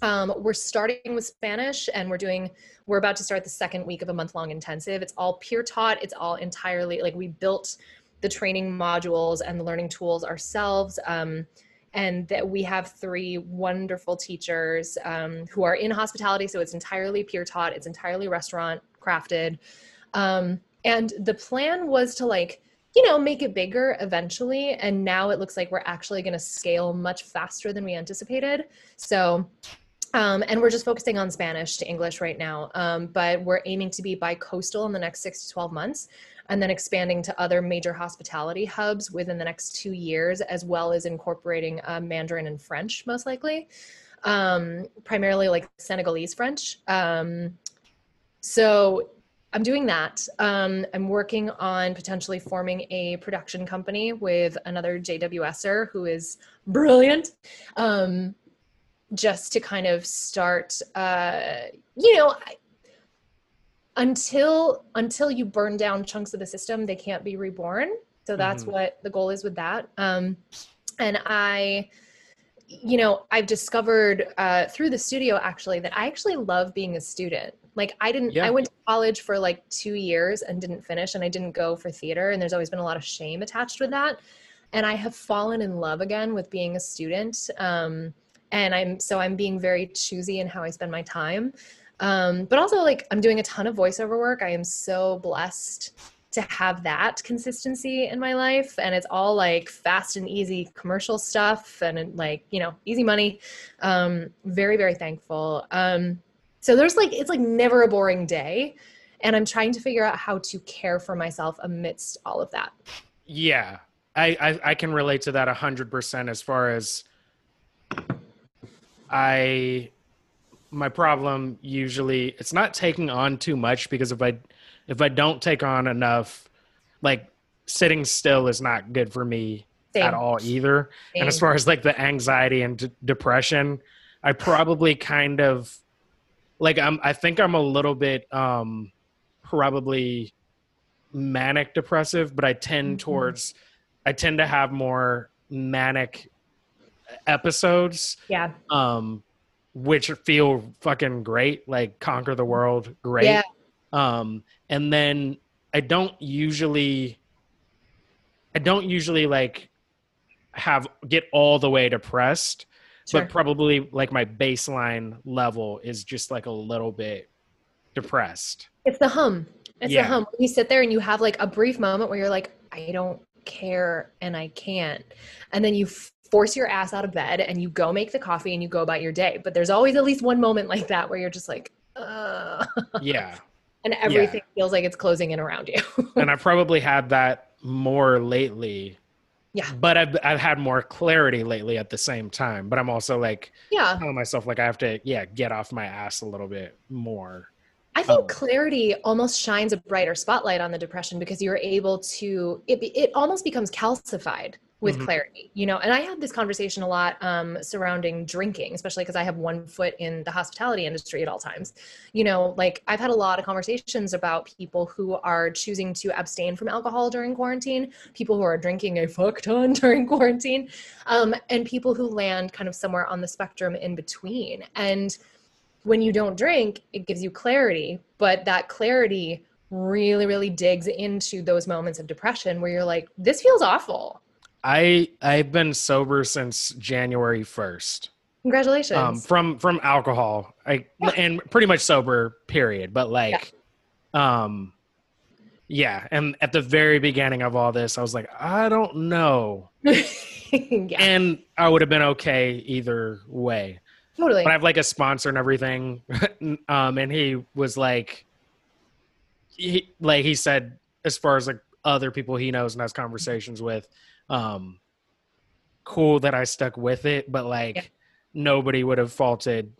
Um, we're starting with Spanish and we're doing, we're about to start the second week of a month long intensive. It's all peer taught, it's all entirely like we built the training modules and the learning tools ourselves. Um, and that we have three wonderful teachers um, who are in hospitality. So it's entirely peer taught, it's entirely restaurant crafted. Um, and the plan was to like you know, make it bigger eventually. And now it looks like we're actually going to scale much faster than we anticipated. So, um, and we're just focusing on Spanish to English right now. Um, but we're aiming to be bi-coastal in the next six to 12 months and then expanding to other major hospitality hubs within the next two years, as well as incorporating uh, Mandarin and French, most likely, um, primarily like Senegalese French. Um, so I'm doing that. Um, I'm working on potentially forming a production company with another JWSer who is brilliant. Um, just to kind of start, uh, you know, I, until until you burn down chunks of the system, they can't be reborn. So that's mm-hmm. what the goal is with that. Um, and I, you know, I've discovered uh, through the studio actually that I actually love being a student. Like I didn't yeah. I went to college for like 2 years and didn't finish and I didn't go for theater and there's always been a lot of shame attached with that. And I have fallen in love again with being a student. Um, and I'm so I'm being very choosy in how I spend my time. Um, but also like I'm doing a ton of voiceover work. I am so blessed to have that consistency in my life and it's all like fast and easy commercial stuff and like you know easy money um very very thankful um so there's like, it's like never a boring day. And I'm trying to figure out how to care for myself amidst all of that. Yeah. I, I, I can relate to that a hundred percent as far as I, my problem usually it's not taking on too much because if I, if I don't take on enough, like sitting still is not good for me Same. at all either. Same. And as far as like the anxiety and d- depression, I probably kind of like I'm I think I'm a little bit um probably manic depressive, but I tend mm-hmm. towards I tend to have more manic episodes. Yeah. Um which feel fucking great, like conquer the world, great. Yeah. Um and then I don't usually I don't usually like have get all the way depressed Sure. But probably like my baseline level is just like a little bit depressed. It's the hum. It's yeah. the hum. When you sit there and you have like a brief moment where you're like, I don't care and I can't. And then you force your ass out of bed and you go make the coffee and you go about your day. But there's always at least one moment like that where you're just like, uh. Yeah. and everything yeah. feels like it's closing in around you. and I probably had that more lately yeah. But I've I've had more clarity lately at the same time. But I'm also like yeah telling myself like I have to yeah get off my ass a little bit more. I think um, clarity almost shines a brighter spotlight on the depression because you're able to it it almost becomes calcified with mm-hmm. clarity you know and i had this conversation a lot um, surrounding drinking especially because i have one foot in the hospitality industry at all times. You know like i've had a lot of conversations about people who are choosing to abstain from alcohol during quarantine people who are drinking a fuck ton during quarantine um, and people who land kind of somewhere on the spectrum in between. And when you don't drink it gives you clarity but that clarity really really digs into those moments of depression where you're like this feels awful I I've been sober since January first. Congratulations. Um, from from alcohol. I yeah. and pretty much sober. Period. But like, yeah. um, yeah. And at the very beginning of all this, I was like, I don't know. yeah. And I would have been okay either way. Totally. But I have like a sponsor and everything. um, and he was like, he like he said, as far as like other people he knows and has conversations with um cool that I stuck with it, but like yeah. nobody would have faulted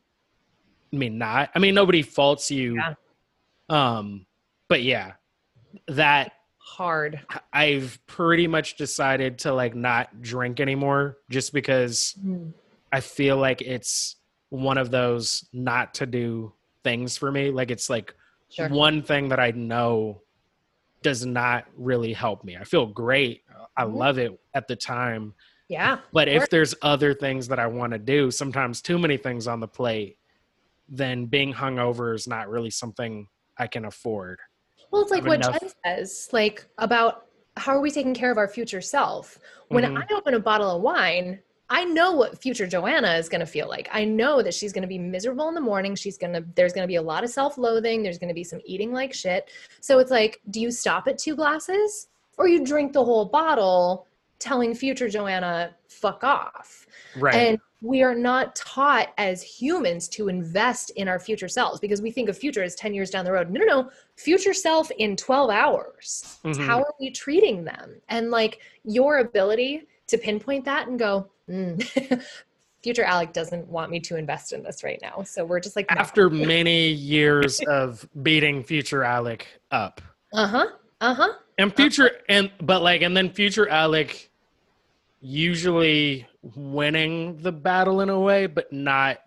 I mean not. I mean nobody faults you. Yeah. Um but yeah. That hard. I've pretty much decided to like not drink anymore just because mm. I feel like it's one of those not to do things for me. Like it's like sure. one thing that I know does not really help me. I feel great I mm-hmm. love it at the time. Yeah. But if there's other things that I want to do, sometimes too many things on the plate, then being hungover is not really something I can afford. Well, it's like what enough- Jen says, like about how are we taking care of our future self? When mm-hmm. I open a bottle of wine, I know what future Joanna is going to feel like. I know that she's going to be miserable in the morning. She's going to, there's going to be a lot of self loathing. There's going to be some eating like shit. So it's like, do you stop at two glasses? Or you drink the whole bottle telling future Joanna, fuck off. Right. And we are not taught as humans to invest in our future selves because we think of future as 10 years down the road. No, no, no. Future self in 12 hours. Mhm. How are we treating them? And like your ability to pinpoint that and go, mm, future Alec doesn't want me to invest in this right now. So we're just like, After many years of beating future Alec up. uh huh, uh huh. And future and but like and then future Alec usually winning the battle in a way, but not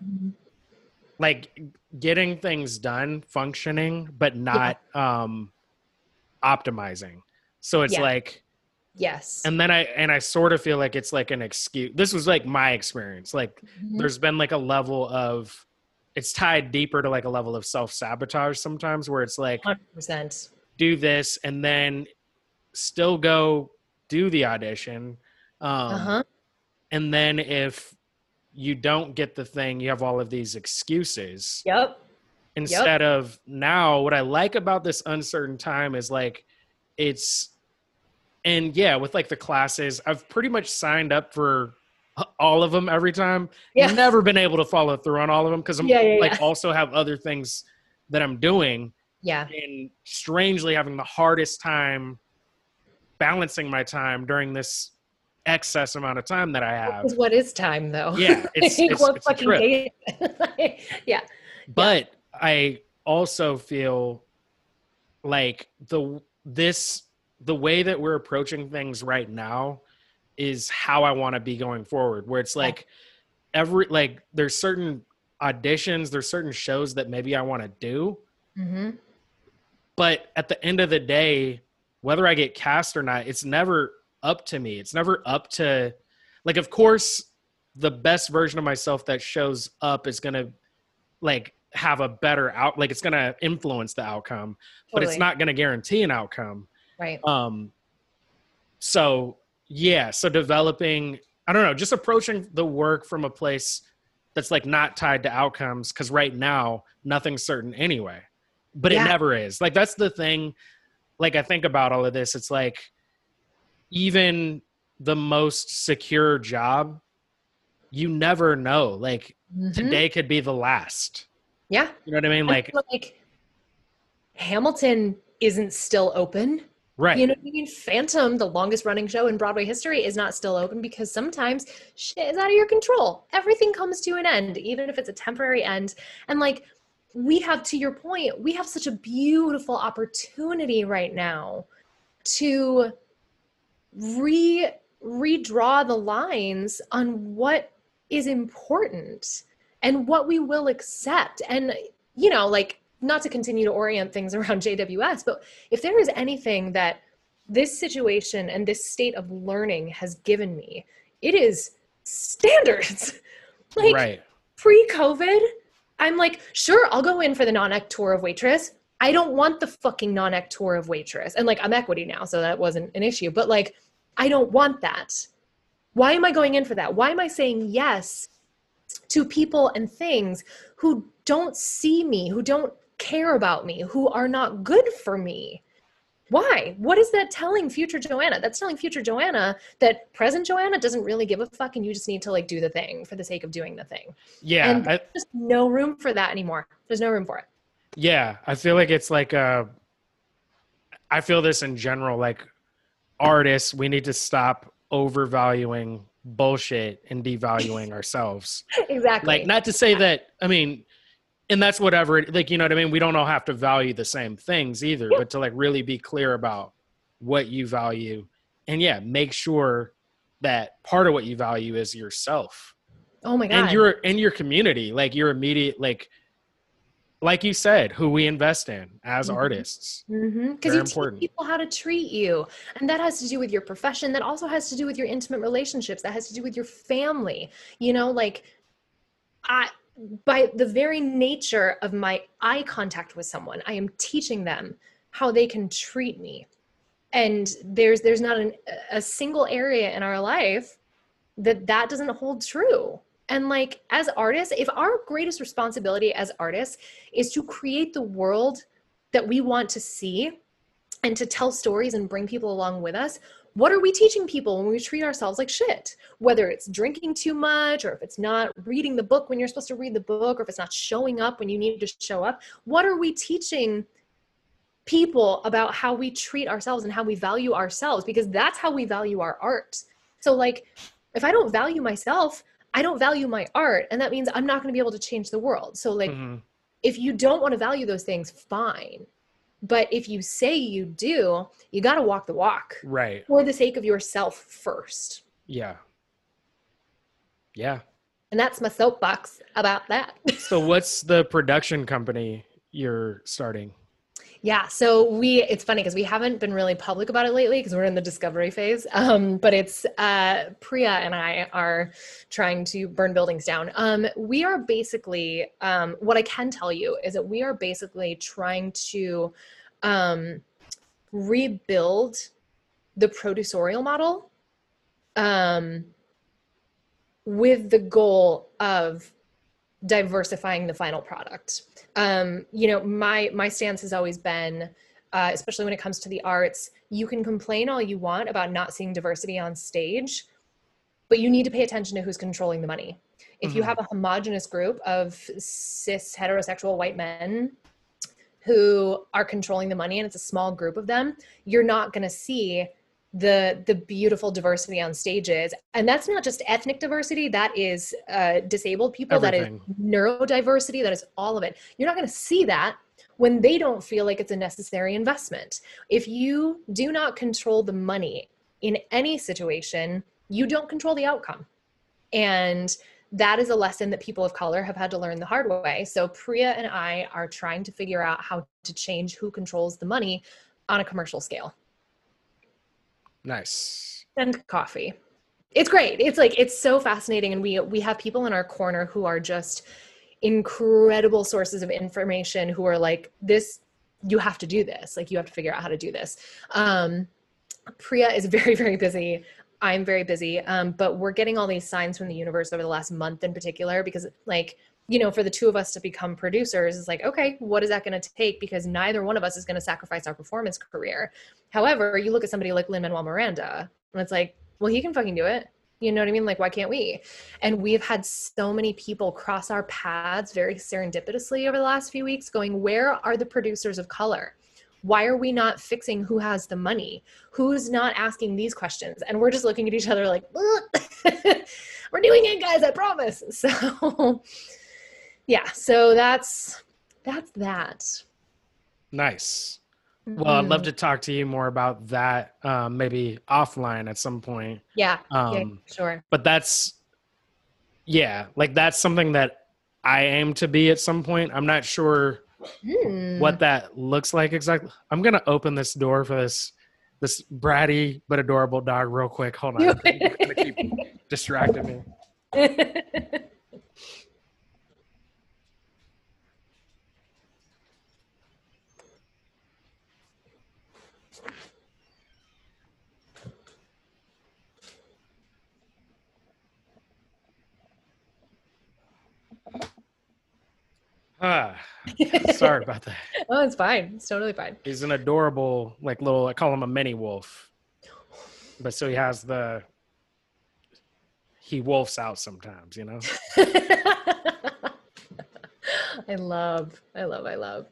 like getting things done, functioning, but not um optimizing. So it's Yeah. like Yes. and then I and I sort of feel like it's like an excuse. This was like my experience. Like Mhm. there's been like a level of it's tied deeper to like a level of self-sabotage sometimes where it's like 100%. do this and then still go do the audition um Uh-huh. and then if you don't get the thing you have all of these excuses Yep. instead of now what i like about this uncertain time is like it's and yeah with like the classes i've pretty much signed up for all of them every time Yeah. never been able to follow through on all of them because i'm Yeah, yeah, like yeah. also have other things that i'm doing Yeah. and strangely having the hardest time balancing my time during this excess amount of time that I have. What is time though? Yeah, it's, it's, what it's a fucking day? yeah. But I also feel like the this the way that we're approaching things right now is how I want to be going forward. Where it's like every like there's certain auditions, there's certain shows that maybe I want to do, hmm but at the end of the day whether i get cast or not it's never up to me it's never up to like of course the best version of myself that shows up is going to like have a better out like it's going to influence the outcome but it's not going to guarantee an outcome Right. um so yeah so developing i don't know just approaching the work from a place that's like not tied to outcomes because right now nothing's certain anyway but Yeah. it never is like that's the thing like i think about all of this it's like even the most secure job you never know like Mhm. today could be the last Yeah. you know what i mean like like Hamilton isn't still open. right You know what I mean? Phantom, the longest running show in Broadway history, is not still open because sometimes shit is out of your control. Everything comes to an end, even if it's a temporary end. And like we have, to your point, we have such a beautiful opportunity right now to re redraw the lines on what is important and what we will accept. And you know, like not to continue to orient things around JWS, but if there is anything that this situation and this state of learning has given me, it is standards. like right pre-COVID, I'm like, sure, I'll go in for the non-ec tour of waitress. I don't want the fucking non-ec tour of waitress. And like I'm equity now, so that wasn't an issue. But like, I don't want that. Why am I going in for that? Why am I saying yes to people and things who don't see me, who don't care about me, who are not good for me? Why? What is that telling future Joanna? That's telling future Joanna that present Joanna doesn't really give a fuck and you just need to like do the thing for the sake of doing the thing. yeah and I, just no room for that anymore. There's no room for it. Yeah, I feel like it's like uh I feel this in general like artists we need to stop overvaluing bullshit and devaluing ourselves. Exactly. Like not to say that I mean and that's whatever it- like you know what I mean we don't all have to value the same things either but to like really be clear about what you value and yeah, make sure that part of what you value is yourself oh my god. and your and your community like your immediate like like you said who we invest in as Mhm. artists because Mm-hmm. you important. teach people how to treat you, and that has to do with your profession. That also has to do with your intimate relationships. That has to do with your family. You know, like I, by the very nature of my eye contact with someone, I am teaching them how they can treat me. And there's there's not an, a single area in our life that that doesn't hold true. And like as artists, if our greatest responsibility as artists is to create the world that we want to see and to tell stories and bring people along with us what are we teaching people when we treat ourselves like shit? Whether it's drinking too much or if it's not reading the book when you're supposed to read the book or if it's not showing up when you need to show up what are we teaching people about how we treat ourselves and how we value ourselves? Because that's how we value our art. So like if i don't value myself i don't value my art and that means i'm not going to be able to change the world. So like mm-hmm. if you don't want to value those things fine but if you say you do, you got to walk the walk. Right. For the sake of yourself first. Yeah. Yeah. And that's my soapbox about that. so, what's the production company you're starting? Yeah, so we it's funny because we haven't been really public about it lately because we're in the discovery phase. Um, but it's uh, Priya and I are trying to burn buildings down. Um, we are basically um, what I can tell you is that we are basically trying to um, rebuild the producerial model um, with the goal of diversifying the final product um, you know my my stance has always been uh, especially when it comes to the arts you can complain all you want about not seeing diversity on stage but you need to pay attention to who's controlling the money if mm-hmm. you have a homogenous group of cis heterosexual white men who are controlling the money and it's a small group of them you're not going to see the the beautiful diversity on stages. And that's not just ethnic diversity that is uh, disabled people Everything. that is neurodiversity that is all of it. You're not going to see that when they don't feel like it's a necessary investment. If you do not control the money in any situation you don't control the outcome. And that is a lesson that people of color have had to learn the hard way. So priya and i are trying to figure out how to change who controls the money on a commercial scale Nice. And coffee. It's great. It's like it's so fascinating and we we have people in our corner who are just incredible sources of information who are like this you have to do this. Like you have to figure out how to do this. Um Priya is very very busy. I'm very busy. Um, but we're getting all these signs from the universe over the last month in particular because like you know, for the two of us to become producers is like, okay, what is that going to take? Because neither one of us is going to sacrifice our performance career. However, you look at somebody like Lin Manuel Miranda, and it's like, well, he can fucking do it. You know what I mean? Like, why can't we? And we've had so many people cross our paths very serendipitously over the last few weeks going, where are the producers of color? Why are we not fixing who has the money? Who's not asking these questions? And we're just looking at each other like, we're doing it, guys, I promise. So, yeah so that's that's that. Nice. Mm-hmm. well i'd love to talk to you more about that um, maybe offline at some point. Yeah, um, yeah sure. but that's yeah like that's something that i aim to be at some point. I'm not sure mm. what that looks like exactly i'm gonna open this door for this this bratty but adorable dog real quick. Hold on. Gonna keep distracting me Ah, sorry about that. oh, it's fine. It's totally fine. He's an adorable, like little. I call him a mini wolf, but so he has the. He wolfs out sometimes, you know. I love, I love, I love.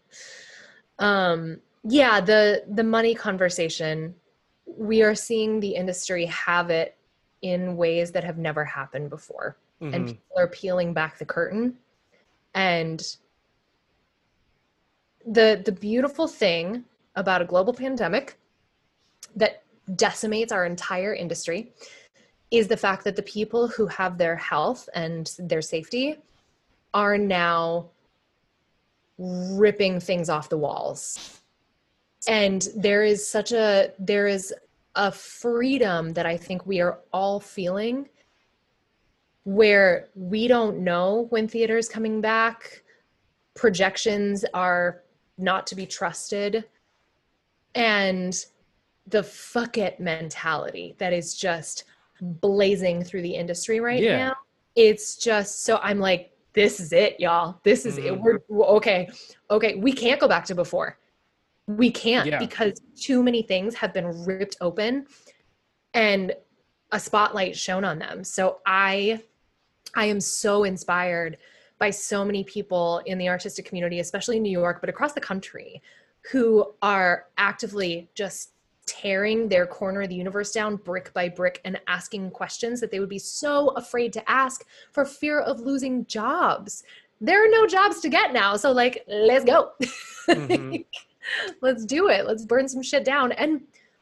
Um, yeah, the the money conversation. We are seeing the industry have it in ways that have never happened before, mm-hmm. and people are peeling back the curtain and the the beautiful thing about a global pandemic that decimates our entire industry is the fact that the people who have their health and their safety are now ripping things off the walls. And there is such a there is a freedom that i think we are all feeling where we don't know when theater is coming back. Projections are not to be trusted and the fuck it mentality that is just blazing through the industry right yeah. now it's just so i'm like this is it y'all this is mm-hmm. it we're okay okay we can't go back to before We can't Yeah. because too many things have been ripped open and a spotlight shown on them. So I I am so inspired by so many people in the artistic community, especially in New York, but across the country, who are actively just tearing their corner of the universe down brick by brick and asking questions that they would be so afraid to ask for fear of losing jobs. There are no jobs to get now. So, like, let's go. Mhm. let's do it. Let's burn some shit down and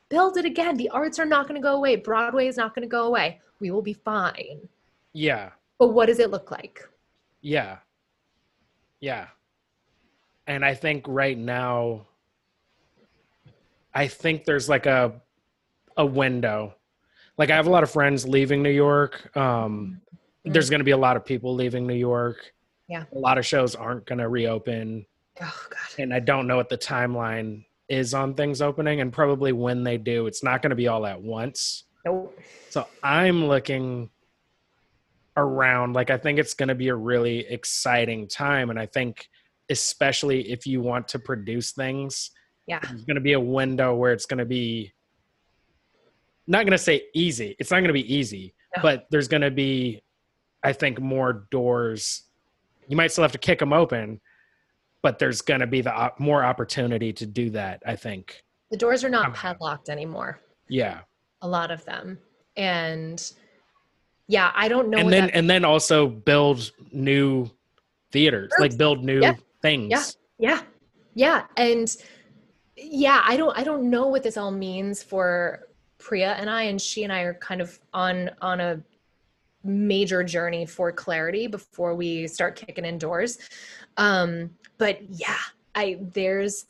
build it again. The arts are not going to go away. Broadway is not going to go away. We will be fine. Yeah. But what does it look like? Yeah. Yeah. And I think right now I think there's like a a window. Like I have a lot of friends leaving New York. Um there's going to be a lot of people leaving New York. Yeah. A lot of shows aren't going to reopen Oh, God. and I don't know what the timeline is on things opening and probably when they do it's not going to be all at once. Nope. So I'm looking around like I think it's going to be a really exciting time and I think especially if you want to produce things Yeah. there's going to be a window where it's going to be not going to say easy. It's not going to be easy, No. but there's going to be I think more doors. You might still have to kick them open, but there's going to be the op- more opportunity to do that, I think. The doors are not um, padlocked anymore, Yeah. a lot of them. And yeah, I don't know. and then and then also build new theaters like build new Yeah. things Yeah. yeah. Yeah. And yeah, I don't I don't know what this all means for Priya and I, and she and I are kind of on on a major journey for clarity before we start kicking indoors. Um, but yeah, I there's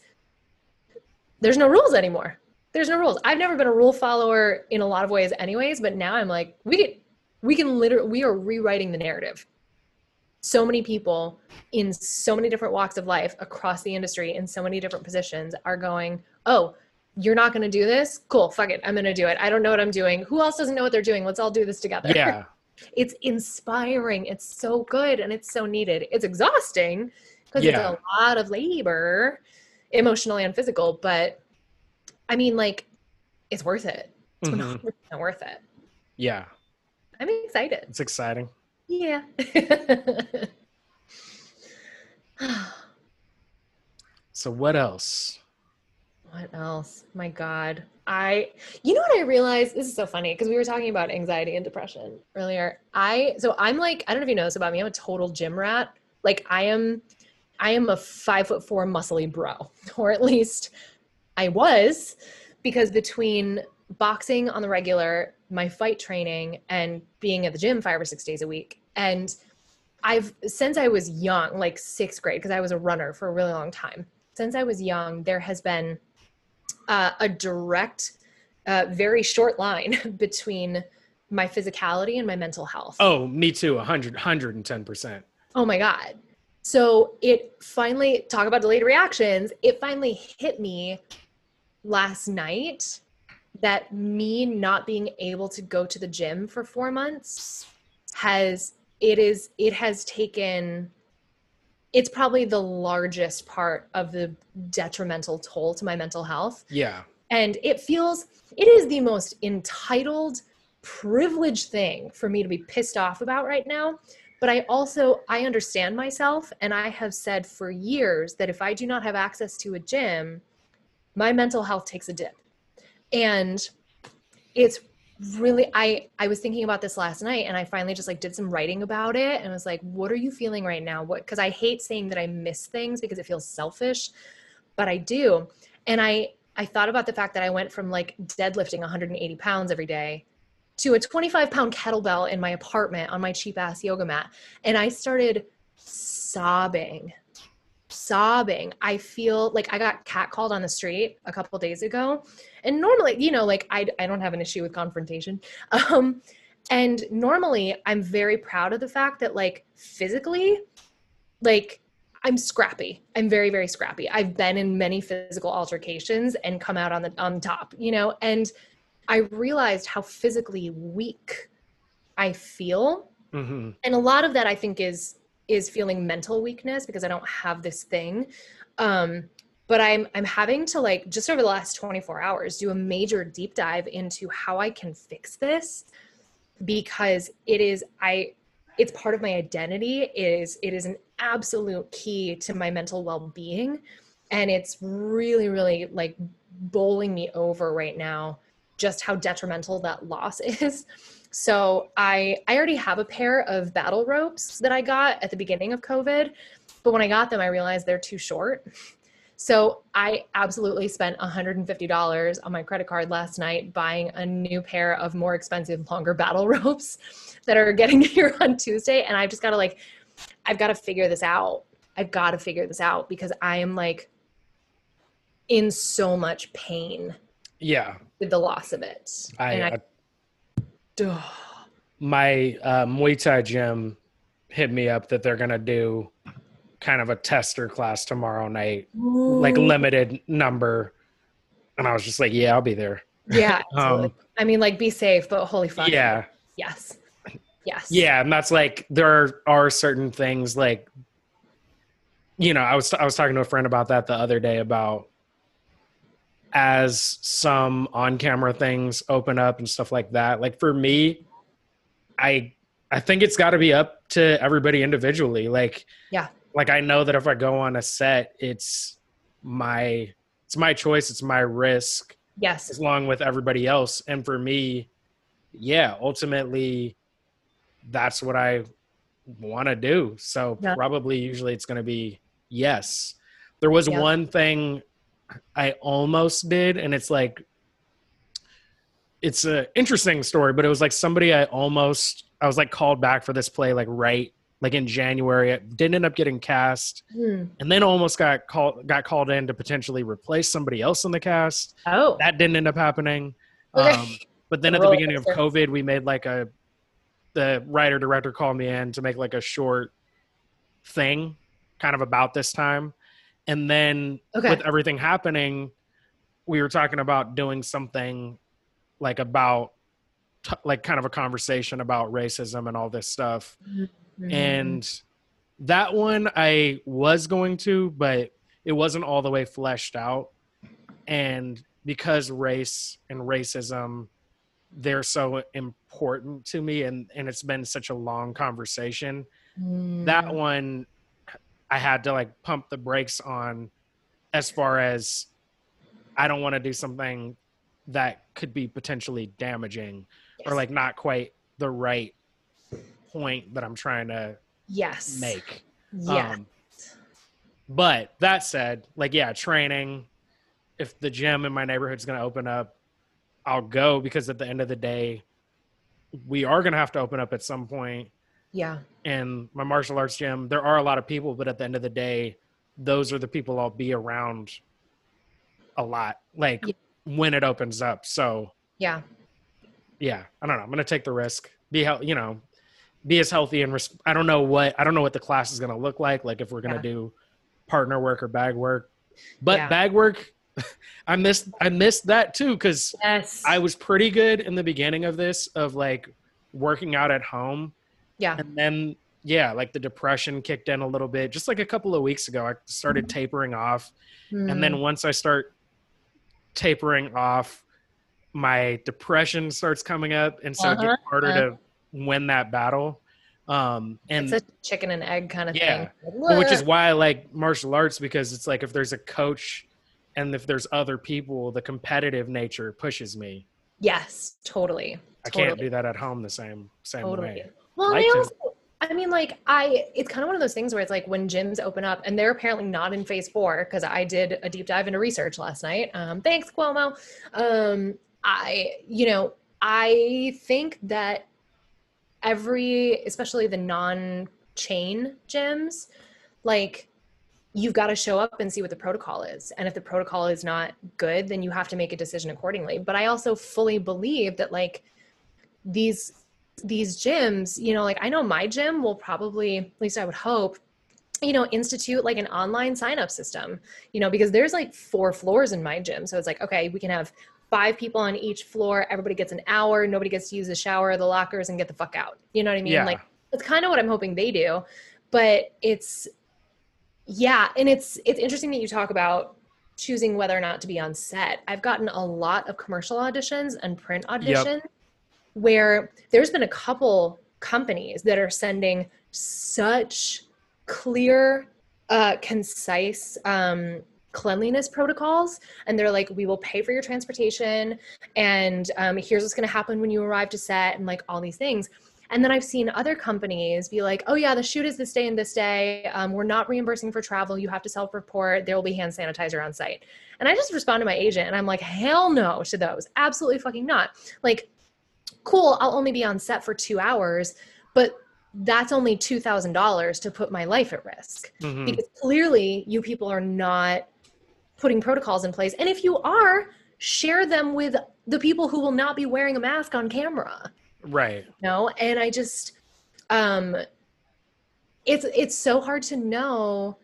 there's no rules anymore. There's no rules. I've never been a rule follower in a lot of ways anyways, but now I'm like, we we can literally we are rewriting the narrative. So many people in so many different walks of life across the industry in so many different positions are going, "Oh, you're not going to do this? Cool, fuck it. I'm going to do it. I don't know what I'm doing. Who else doesn't know what they're doing? Let's all do this together." yeah it's inspiring. It's so good and it's so needed. It's exhausting because Yeah. it's a lot of labor, emotionally and physical, but I mean, like, it's worth it. It's Mhm. 100% worth it. yeah I'm excited. it's exciting Yeah. so what else what else? My God. I, you know what I realized? This is so funny because we were talking about anxiety and depression earlier. I, so I'm like, I don't know if you know this about me. I'm a total gym rat. Like I am, I am a five foot four muscly bro, or at least I was, because between boxing on the regular, my fight training, and being at the gym five or six days a week, and I've since I was young, like sixth grade, because I was a runner for a really long time. Since I was young, there has been uh, a direct, uh, very short line between my physicality and my mental health. oh me too 100 110% Oh my God. So it finally, talk about delayed reactions, it finally hit me last night that me not being able to go to the gym for four months has, it is, it has taken, it's probably the largest part of the detrimental toll to my mental health. Yeah. And it feels it is the most entitled privileged thing for me to be pissed off about right now. But i also i understand myself and i have said for years that if i do not have access to a gym my mental health takes a dip and it's really i i was thinking about this last night and i finally just like did some writing about it and was like what are you feeling right now? What because i hate saying that i miss things because it feels selfish but i do. And i i thought about the fact that i went from like deadlifting 180 pounds every day to a 25 pound kettlebell in my apartment on my cheap ass yoga mat. And i started sobbing sobbing i feel like i got catcalled on the street a couple days ago. And normally you know like I, I don't have an issue with confrontation. Um and normally i'm very proud of the fact that like physically like i'm scrappy. I'm very very scrappy. I've been in many physical altercations and come out on the on top you know? And i realized how physically weak i feel. Hmm and a lot of that i think is is feeling mental weakness because i don't have this thing. Um but I'm I'm having to like just over the last 24 hours do a major deep dive into how I can fix this because it is I it's part of my identity. It is it is an absolute key to my mental well-being. And it's really really like bowling me over right now just how detrimental that loss is so i i already have a pair of battle ropes that i got at the beginning of covid but when i got them i realized they're too short so I absolutely spent $150 on my credit card last night buying a new pair of more expensive, longer battle ropes that are getting here on Tuesday. And I've just got to like, I've got to figure this out. I've got to figure this out because I am like in so much pain. Yeah. With the loss of it. I, I, I my uh, Muay Thai gym hit me up that they're going to do kind of a tester class tomorrow night, Ooh. like limited number. And I was just like, yeah, I'll be there. Yeah. um, I mean, like, be safe, but holy fuck. Yeah. Yes. Yes. Yeah. And that's like, there are certain things like, you know, I was, I was talking to a friend about that the other day about as some on camera things open up and stuff like that. Like for me, I, I think it's got to be up to everybody individually. Like, yeah, like I know that if I go on a set, it's my it's my choice, it's my risk. Yes. Along with everybody else. And for me, yeah, ultimately that's what I want to do. So yeah. probably usually it's going to be yes. There was yeah. one thing I almost did and it's like it's an interesting story, but it was like somebody I almost I was like called back for this play like right like in January. It didn't end up getting cast, hmm. and then almost got called got called in to potentially replace somebody else in the cast. Oh, that didn't end up happening. Okay. Um, but then at the beginning of COVID, we made like a the writer director called me in to make like a short thing, kind of about this time, and then okay. with everything happening, we were talking about doing something like about t- like kind of a conversation about racism and all this stuff. Mm-hmm. And that one I was going to, but it wasn't all the way fleshed out. And because race and racism, they're so important to me and, and it's been such a long conversation. Mm. That one I had to like pump the brakes on as far as I don't want to do something that could be potentially damaging yes. or like not quite the right point that I'm trying to yes make. Yeah. Um, but that said, like yeah, training. If the gym in my neighborhood is going to open up, I'll go because at the end of the day, we are going to have to open up at some point. Yeah. And my martial arts gym, there are a lot of people, but at the end of the day, those are the people I'll be around a lot. Like yeah. when it opens up. So yeah, yeah. I don't know. I'm going to take the risk. Be how you know be as healthy and res- I don't know what I don't know what the class is going to look like. Like if we're going to yeah. do partner work or bag work, but yeah. bag work, I missed I missed that too because yes. I was pretty good in the beginning of this of like working out at home. Yeah, and then yeah, like the depression kicked in a little bit. Just like a couple of weeks ago, I started mm-hmm. tapering off, mm-hmm. and then mm. once I start tapering off, my depression starts coming up, and so uh-huh. it gets harder uh-huh. to win that battle. Um, and it's a chicken and egg kind of yeah, thing. which is why I like martial arts because it's like if there's a coach and if there's other people, the competitive nature pushes me. Yes, totally. I totally. can't do that at home the same same totally. way. Well, like I also, I mean, like I, it's kind of one of those things where it's like when gyms open up, and they're apparently not in phase four because I did a deep dive into research last night. Um, thanks, Cuomo. Um, I, you know, I think that every especially the non-chain gyms like you've got to show up and see what the protocol is and if the protocol is not good then you have to make a decision accordingly but i also fully believe that like these these gyms you know like i know my gym will probably at least i would hope you know institute like an online sign up system you know because there's like four floors in my gym so it's like okay we can have five people on each floor. Everybody gets an hour. Nobody gets to use the shower, the lockers, and get the fuck out. You know what I mean? Yeah. Like that's kind of what I'm hoping they do. But it's yeah, and it's it's interesting that you talk about choosing whether or not to be on set. I've gotten a lot of commercial auditions and print auditions yep. Where there's been a couple companies that are sending such clear, uh, concise um, cleanliness protocols and they're like we will pay for your transportation and um, here's what's going to happen when you arrive to set and like all these things and then I've seen other companies be like, oh, yeah, the shoot is this day and this day. Um, we're not reimbursing for travel. You have to self report. There will be hand sanitizer on site. And I just respond to my agent and I'm like, hell no to those. Absolutely fucking not. Like, cool, I'll only be on set for two hours, but that's only $2,000 to put my life at risk. Mm-hmm. Because clearly you people are not putting protocols in place. And if you are, share them with the people who will not be wearing a mask on camera. Right. You know, and I just um it's it's so hard to know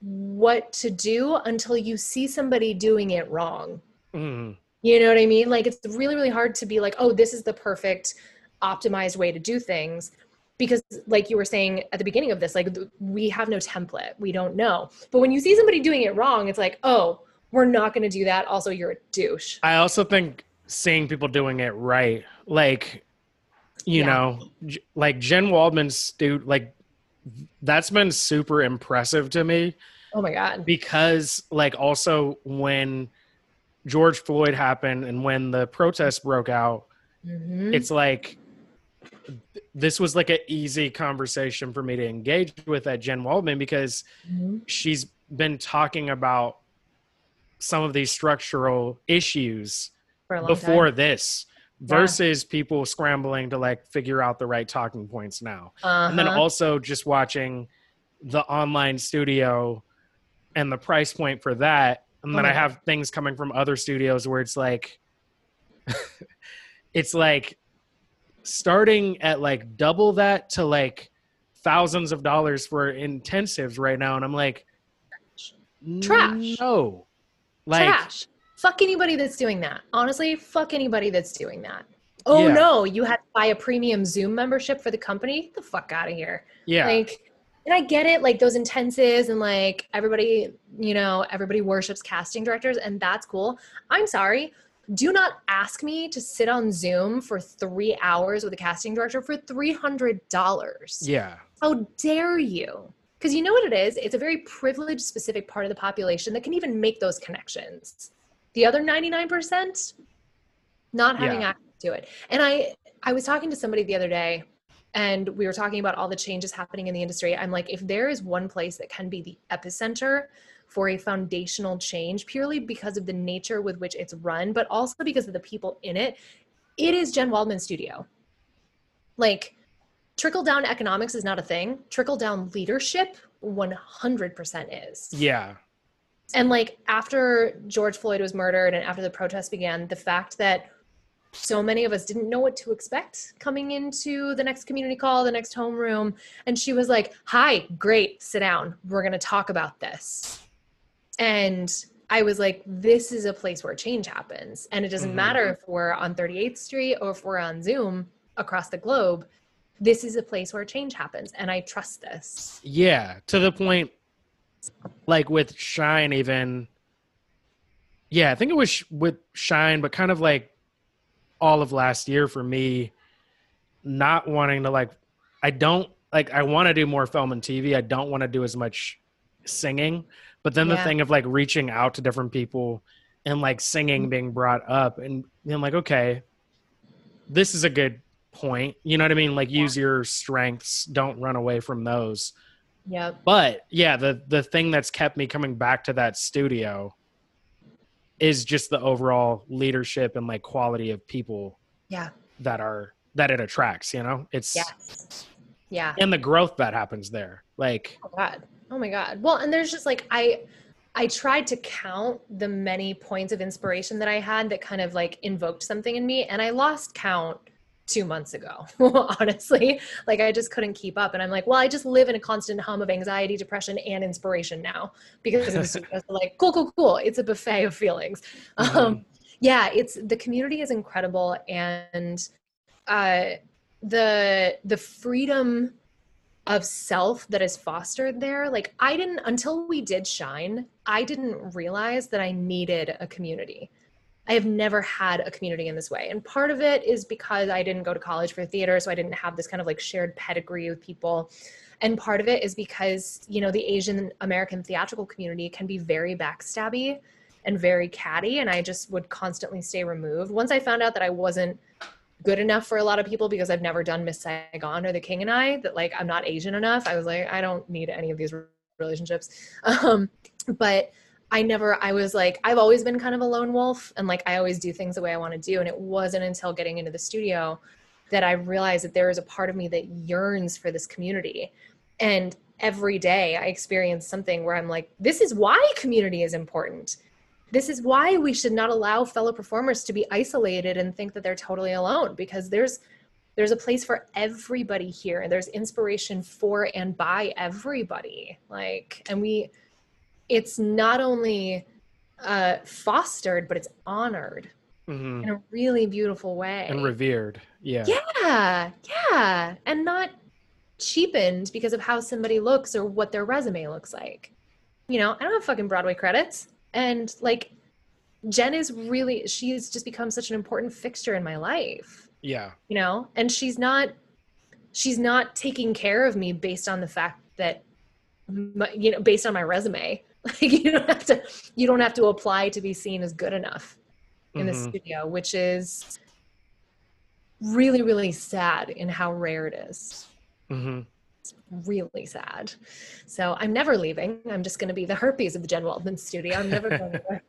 what to do until you see somebody doing it wrong. Mm. You know what I mean? Like it's really really hard to be like, "Oh, this is the perfect optimized way to do things." because like you were saying at the beginning of this like we have no template we don't know but when you see somebody doing it wrong it's like oh we're not going to do that also you're a douche i also think seeing people doing it right like you yeah. know like jen waldman's dude like that's been super impressive to me oh my god because like also when george floyd happened and when the protests broke out mm-hmm. it's like this was like an easy conversation for me to engage with at Jen Waldman because mm-hmm. she's been talking about some of these structural issues before time. this versus yeah. people scrambling to like figure out the right talking points now. Uh-huh. And then uh-huh. also just watching the online studio and the price point for that. And then oh, I have things coming from other studios where it's like it's like starting at like double that to like thousands of dollars for intensives right now. And i'm like trash. no. Like trash. Fuck anybody that's doing that. Honestly fuck anybody that's doing that. Oh yeah. no. You had to buy a premium zoom membership for the company? Get the fuck out of here. Yeah. Like and i get it like those intensives and like everybody you know everybody worships casting directors and that's cool i'm sorry do not ask me to sit on Zoom for three hours with a casting director for $300. Yeah. How dare you? Because you know what it is? It's a very privileged, specific part of the population that can even make those connections. The other 99%, not having yeah. access to it. And I, I was talking to somebody the other day and we were talking about all the changes happening in the industry. I'm like, if there is one place that can be the epicenter for a foundational change purely because of the nature with which it's run, but also because of the people in it. It is Jen Waldman Studio. Like, trickle down economics is not a thing, trickle down leadership 100% is. Yeah. And like, after George Floyd was murdered and after the protests began, the fact that so many of us didn't know what to expect coming into the next community call, the next homeroom. And she was like, Hi, great, sit down. We're going to talk about this. And I was like, this is a place where change happens. And it doesn't mm-hmm. matter if we're on 38th Street or if we're on Zoom across the globe. This is a place where change happens. And I trust this. Yeah. To the point, like with Shine, even. Yeah, I think it was with Shine, but kind of like all of last year for me, not wanting to like, I don't like, I want to do more film and TV. I don't want to do as much singing but then the thing of like reaching out to different people and like singing mm-hmm. being brought up and being like, okay, this is a good point. You know what I mean? Like yeah. use your strengths, don't run away from those. Yeah. But yeah, the the thing that's kept me coming back to that studio is just the overall leadership and like quality of people. Yeah. That are that it attracts, you know? It's Yeah. Yeah. And the growth that happens there. Like Oh God. Oh my God. Well, and there's just like, I, I tried to count the many points of inspiration that I had that kind of like invoked something in me. And I lost count two months ago, honestly. Like I just couldn't keep up. And I'm like, well, I just live in a constant hum of anxiety, depression, and inspiration now because it's like, cool, cool, cool. It's a buffet of feelings. Mm-hmm. Um, yeah, it's the community is incredible. And uh, the the freedom of self that is fostered there. Like I didn't until we did Shine, I didn't realize that I needed a community. I have never had a community in this way. And part of it is because I didn't go to college for theater, so I didn't have this kind of like shared pedigree with people. And part of it is because, you know, the Asian American theatrical community can be very backstabby and very catty. And I just would constantly stay removed. Once I found out that I wasn't good enough for a lot of people because I've never done Miss Saigon or The King and I, that like I'm not Asian enough, I was like, I don't need any of these relationships. Um, but I never, I was like, I've always been kind of a lone wolf and like I always do things the way I want to do. And it wasn't until getting into the studio that I realized that there is a part of me that yearns for this community. And every day I experience something where I'm like, this is why community is important. This is why we should not allow fellow performers to be isolated and think that they're totally alone because there's there's a place for everybody here and there's inspiration for and by everybody. Like and we it's not only uh, fostered, but it's honored mm-hmm. in a really beautiful way and revered. Yeah. Yeah. Yeah. And not cheapened because of how somebody looks or what their resume looks like. You know, I don't have fucking Broadway credits. And like, Jen is really, she's just become such an important fixture in my life. Yeah. You know, and she's not, she's not taking care of me based on the fact that, you know, based on my resume like you don't have to you don't have to apply to be seen as good enough in mm-hmm. the studio, which is really really sad in how rare it is. Mm-hmm. It's really sad. So I'm never leaving. I'm just going to be the herpes of the Jen Waldman studio. I'm never going away.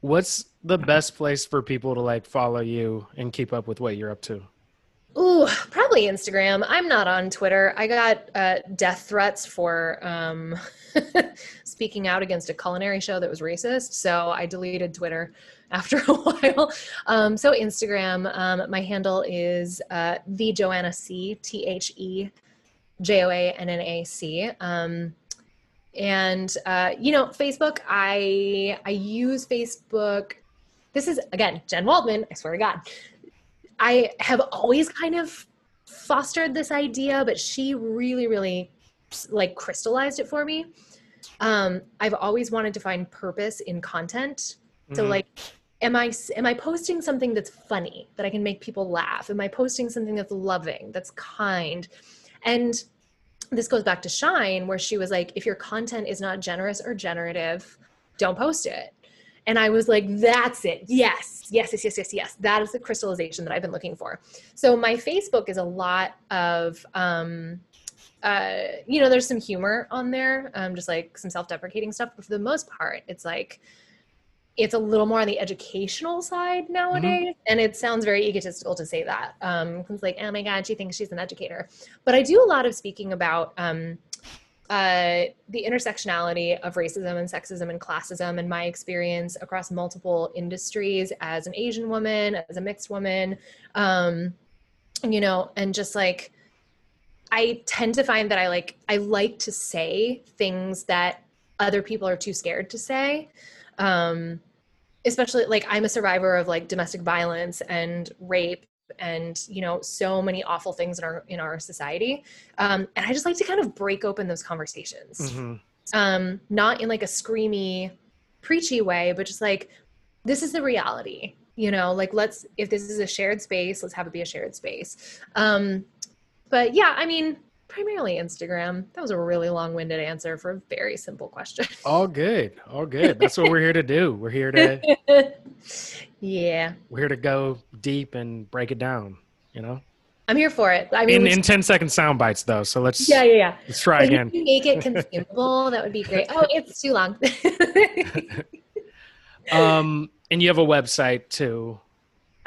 What's the best place for people to like follow you and keep up with what you're up to? Ooh, probably Instagram. I'm not on Twitter. I got uh, death threats for um, speaking out against a culinary show that was racist. So I deleted Twitter after a while. Um, so Instagram, um, my handle is uh, the Joanna C, T H E J O A N N A C. Um, and uh, you know, Facebook, I I use Facebook. This is again Jen Waldman. I swear to God. I have always kind of fostered this idea, but she really, really like crystallized it for me. Um, I've always wanted to find purpose in content. So mm-hmm. like am I am I posting something that's funny that I can make people laugh? Am I posting something that's loving, that's kind? And this goes back to Shine, where she was like, if your content is not generous or generative, don't post it. And I was like, that's it. Yes, yes, yes, yes, yes, yes. That is the crystallization that I've been looking for. So my Facebook is a lot of, um, uh, you know, there's some humor on there, um, just like some self-deprecating stuff. But for the most part, it's like, it's a little more on the educational side nowadays. Mm-hmm. And it sounds very egotistical to say that. Um, it's like, oh my God, she thinks she's an educator. But I do a lot of speaking about, um, uh, the intersectionality of racism and sexism and classism and my experience across multiple industries as an Asian woman, as a mixed woman, um, you know, and just like I tend to find that I like I like to say things that other people are too scared to say. Um, especially like I'm a survivor of like domestic violence and rape and you know so many awful things in our in our society. Um, and i just like to kind of break open those conversations. Mm-hmm. um, not in like a screamy preachy way but just like this is the reality you know like let's if this is a shared space let's have it be a shared space. Um, but yeah i mean primarily Instagram. That was a really long-winded answer for a very simple question. All good. All good. That's what we're here to do. We're here to Yeah. We're here to go deep and break it down, you know? I'm here for it. I mean, in, in 10 second sound bites though. So let's Yeah, yeah, yeah. Let's try again. make it consumable, that would be great. Oh, it's too long. um and you have a website too.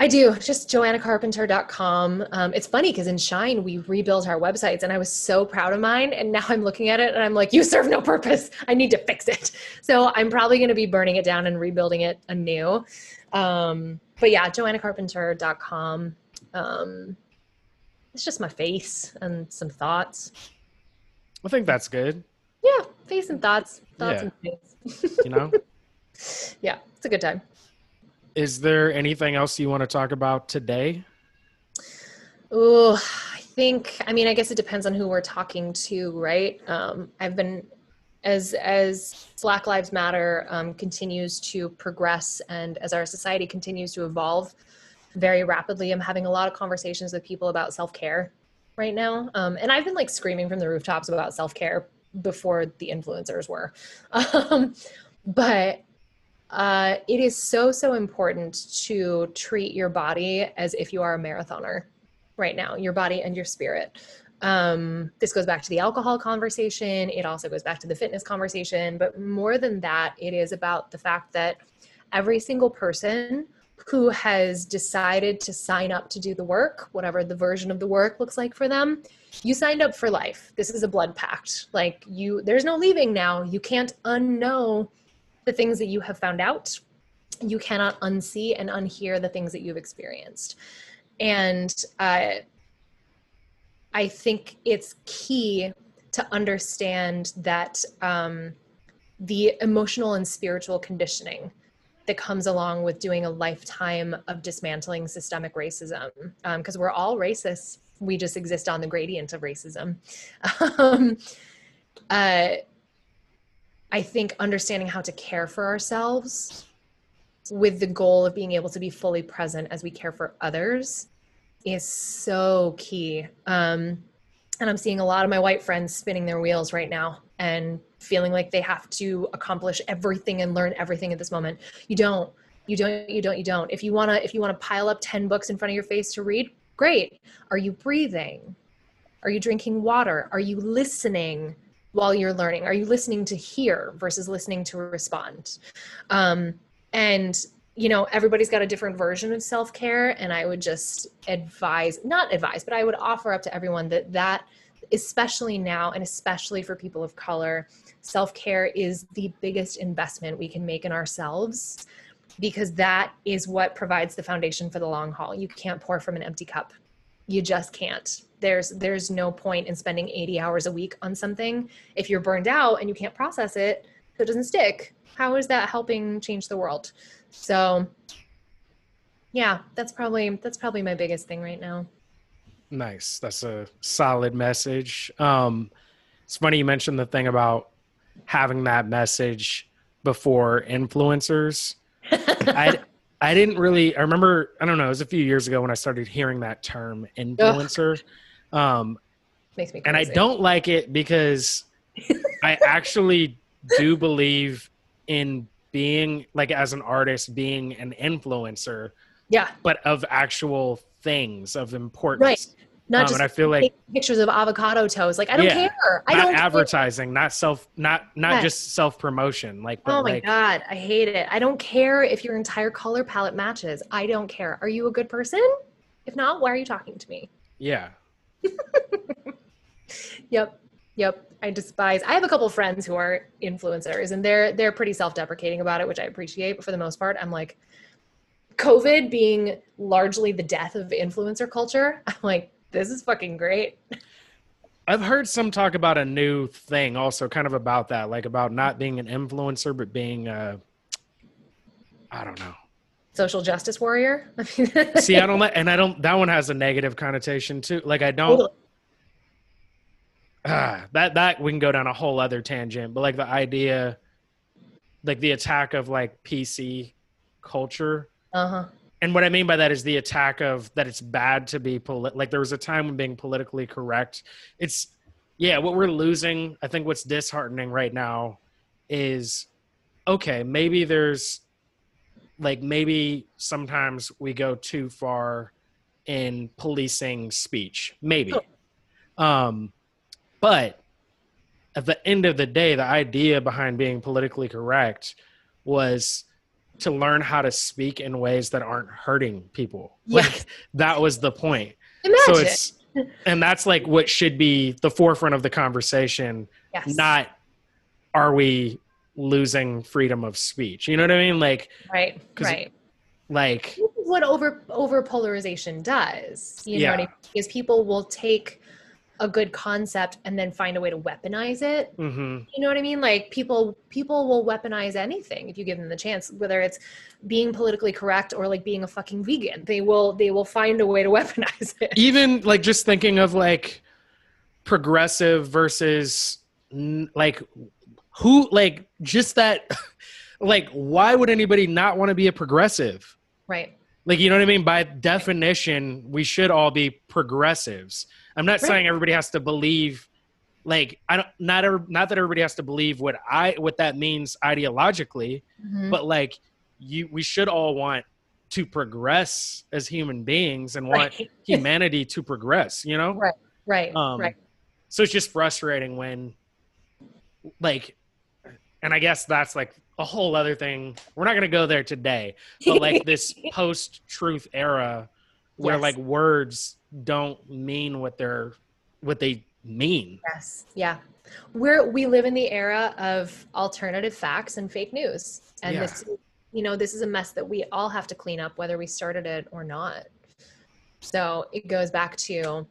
I do, just joannacarpenter.com. Um, it's funny because in Shine, we rebuilt our websites and I was so proud of mine. And now I'm looking at it and I'm like, you serve no purpose. I need to fix it. So I'm probably going to be burning it down and rebuilding it anew. Um, but yeah, joannacarpenter.com. Um, it's just my face and some thoughts. I think that's good. Yeah, face and thoughts. Thoughts yeah. and face. you know? Yeah, it's a good time. Is there anything else you want to talk about today? Oh, I think i mean i guess it depends on who we're talking to right? Um, i've been as as black lives matter um, continues to progress and as our society continues to evolve very rapidly i'm having a lot of conversations with people about self-care right now. Um, and i've been like screaming from the rooftops about self-care before the influencers were. Um, but uh, it is so so important to treat your body as if you are a marathoner right now your body and your spirit. Um, this goes back to the alcohol conversation. It also goes back to the fitness conversation. But more than that it is about the fact that every single person who has decided to sign up to do the work whatever the version of the work looks like for them you signed up for life. This is a blood pact. Like you there's no leaving now. You can't unknow the things that you have found out you cannot unsee and unhear the things that you've experienced and uh, I think it's key to understand that um, the emotional and spiritual conditioning that comes along with doing a lifetime of dismantling systemic racism, because um, we're all racist. We just exist on the gradient of racism. um, uh, I think understanding how to care for ourselves with the goal of being able to be fully present as we care for others is so key. Um, and I'm seeing a lot of my white friends spinning their wheels right now and feeling like they have to accomplish everything and learn everything at this moment. You don't. You don't. You don't. You don't. If you wanna, if you wanna pile up ten books in front of your face to read, great. Are you breathing? Are you drinking water? Are you listening while you're learning? Are you listening to hear versus listening to respond? Um, and you know everybody's got a different version of self-care and i would just advise not advise but i would offer up to everyone that that especially now and especially for people of color self-care is the biggest investment we can make in ourselves because that is what provides the foundation for the long haul you can't pour from an empty cup you just can't there's there's no point in spending 80 hours a week on something if you're burned out and you can't process it so it doesn't stick how is that helping change the world so yeah, that's probably that's probably my biggest thing right now. Nice. That's a solid message. Um it's funny you mentioned the thing about having that message before influencers. I I didn't really I remember I don't know, it was a few years ago when I started hearing that term influencer. Ugh. Um makes me crazy. And I don't like it because I actually do believe in being like as an artist being an influencer yeah but of actual things of importance right not um, just and I feel like pictures of avocado toast. Like I don't yeah, care. I don't advertising, care. not self, not not just self promotion. Like, oh my like, god, I hate it. I don't care if your entire color palette matches. I don't care. Are you a good person? If not, why are you talking to me? Yeah. Yep. Yep. I despise. I have a couple friends who are influencers and they're they're pretty self-deprecating about it, which I appreciate, but for the most part, I'm like COVID being largely the death of influencer culture, I'm like this is fucking great. I've heard some talk about a new thing also kind of about that, like about not being an influencer but being a I don't know. Social justice warrior. See, I don't like and I don't that one has a negative connotation too. Like I don't totally ah, that that we can go down a whole other tangent, but like the idea, like the attack of like PC culture. Uh huh. And what I mean by that is the attack of that it's bad to be polit. Like there was a time when being politically correct. It's yeah, what we're losing. I think what's disheartening right now is okay. Maybe there's like maybe sometimes we go too far in policing speech. Maybe. Um, but at the end of the day, the idea behind being politically correct was to learn how to speak in ways that aren't hurting people. Yes. Like that was the point. Imagine. So it's and that's like what should be the forefront of the conversation. Yes. Not are we losing freedom of speech? You know what I mean? Like right, right. Like what over over polarization does. You know what I mean? Because people will take a good concept and then find a way to weaponize it. hmm You know what I mean? Like people people will weaponize anything if you give them the chance, whether it's being politically correct or like being a fucking vegan. They will they will find a way to weaponize it. even like just thinking of like progressive versus like who like just that like why would anybody not want to be a progressive Right. like you know what i mean by definition we should all be progressives i'm not Right. saying everybody has to believe like i don't not ever not that everybody has to believe what i what that means ideologically Mhm. but like you we should all want to progress as human beings and want Right. humanity to progress you know Right. Right. um, right. so it's just frustrating when like and i guess that's like a whole other thing we're not going to go there today but like this post truth era where Yes. like words don't mean what they're what they mean Yes. Yeah. We're we live in the era of alternative facts and fake news. And Yeah. this you know, this is a mess that we all have to clean up whether we started it or not. So it goes back to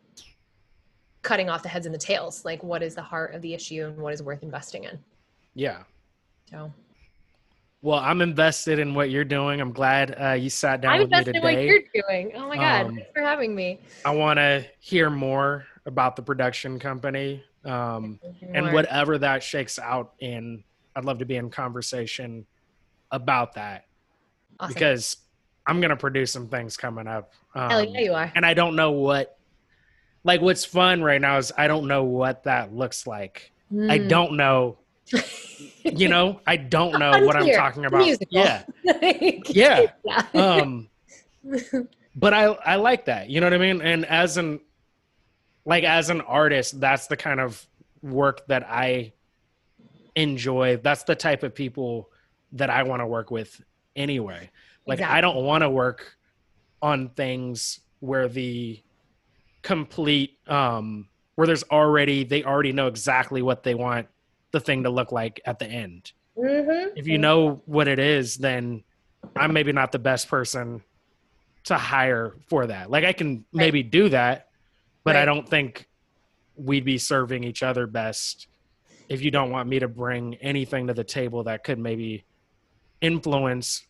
cutting off the heads and the tails. Like what is the heart of the issue and what is worth investing in. yeah So well i'm invested in what you're doing i'm glad uh, you sat down I'm with me invested in what you're doing. Oh my god. Um, Thanks for having me. i want to hear more about the production company um, and More. whatever that shakes out in i'd love to be in conversation about that Awesome. because i'm gonna produce some things coming up um, Hell yeah, you are. and i don't know what like what's fun right now is i don't know what that looks like i Mm. don't know you know i don't know what i'm talking about. Musical. yeah. Yeah. yeah. um but i i like that. You know what i mean? And as an like as an artist that's the kind of work that i enjoy. That's the type of people that i want to work with anyway. Like i don't want to work on things where the complete um where there's already they already know exactly what they want the thing to look like at the end Mhm. if you know what it is, then I'm maybe not the best person to hire for that. Like I can maybe do that, but I don't think we'd be serving each other best if you don't want me to bring anything to the table that could maybe influence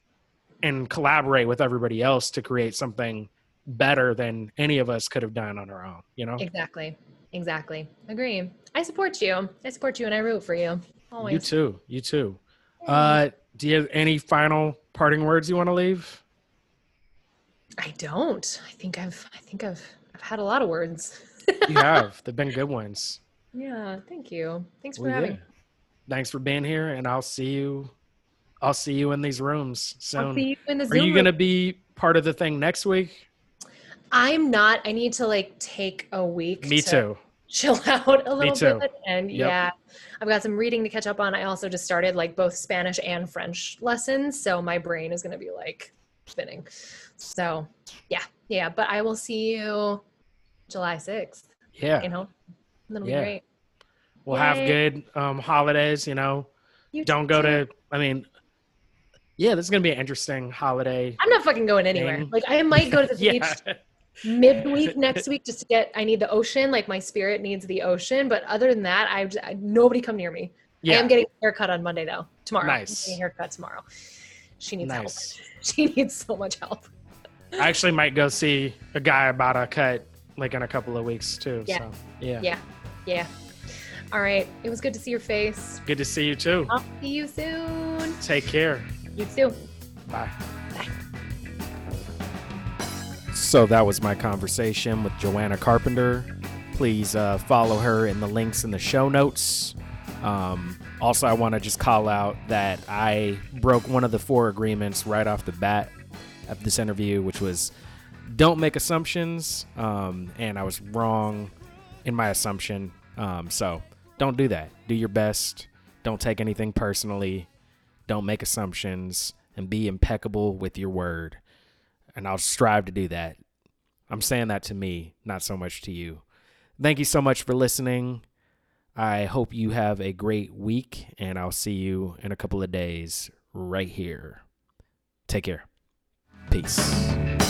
and collaborate with everybody else to create something better than any of us could have done on our own, you know? Exactly. Exactly. Agree. I support you. I support you and I root for you. Always. You too. You too. Uh do you have any final parting words you want to leave? I don't. I think I've I think I've I've had a lot of words. You have. They've been good ones. yeah, thank you. Thanks for Well, having yeah. Thanks for being here, and I'll see you. I'll see you in these rooms soon. I'll see you in the Are you room. gonna be part of the thing next week? I'm not. I need to like take a week Me to too. chill out a little too. bit. And Yep. yeah, I've got some reading to catch up on. I also just started like both Spanish and French lessons. So my brain is gonna be like spinning. So yeah, yeah. But I will see you July 6th. Yeah. You know, that'll Yeah. be great. We'll have good um, holidays. You know, You don't go too. to. I mean, yeah, this is gonna be an interesting holiday. I'm not fucking going anywhere. thing. Like I might go to the beach yeah. Midweek next week just to get. I need the ocean. Like my spirit needs the ocean. But other than that, I, I nobody come near me. yeah. i am getting a haircut on Monday though. Tomorrow. I'm Nice. getting a haircut tomorrow. She needs help. She needs so much help. I actually might go see a guy about a cut like in a couple of weeks too. Yeah. So yeah. Yeah. Yeah. All right. It was good to see your face. Good to see you too. I'll see you soon. Take care. You too. Bye. So that was my conversation with Joanna Carpenter. Please uh, follow her in the links in the show notes. Um, also, I want to just call out that I broke one of the four agreements right off the bat at this interview, which was don't make assumptions. Um, and I was wrong in my assumption. Um, so don't do that. Do your best. Don't take anything personally. Don't make assumptions and be impeccable with your word and I'll strive to do that. I'm saying that to me, not so much to you. Thank you so much for listening. I hope you have a great week, and I'll see you in a couple of days right here. Take care. Peace.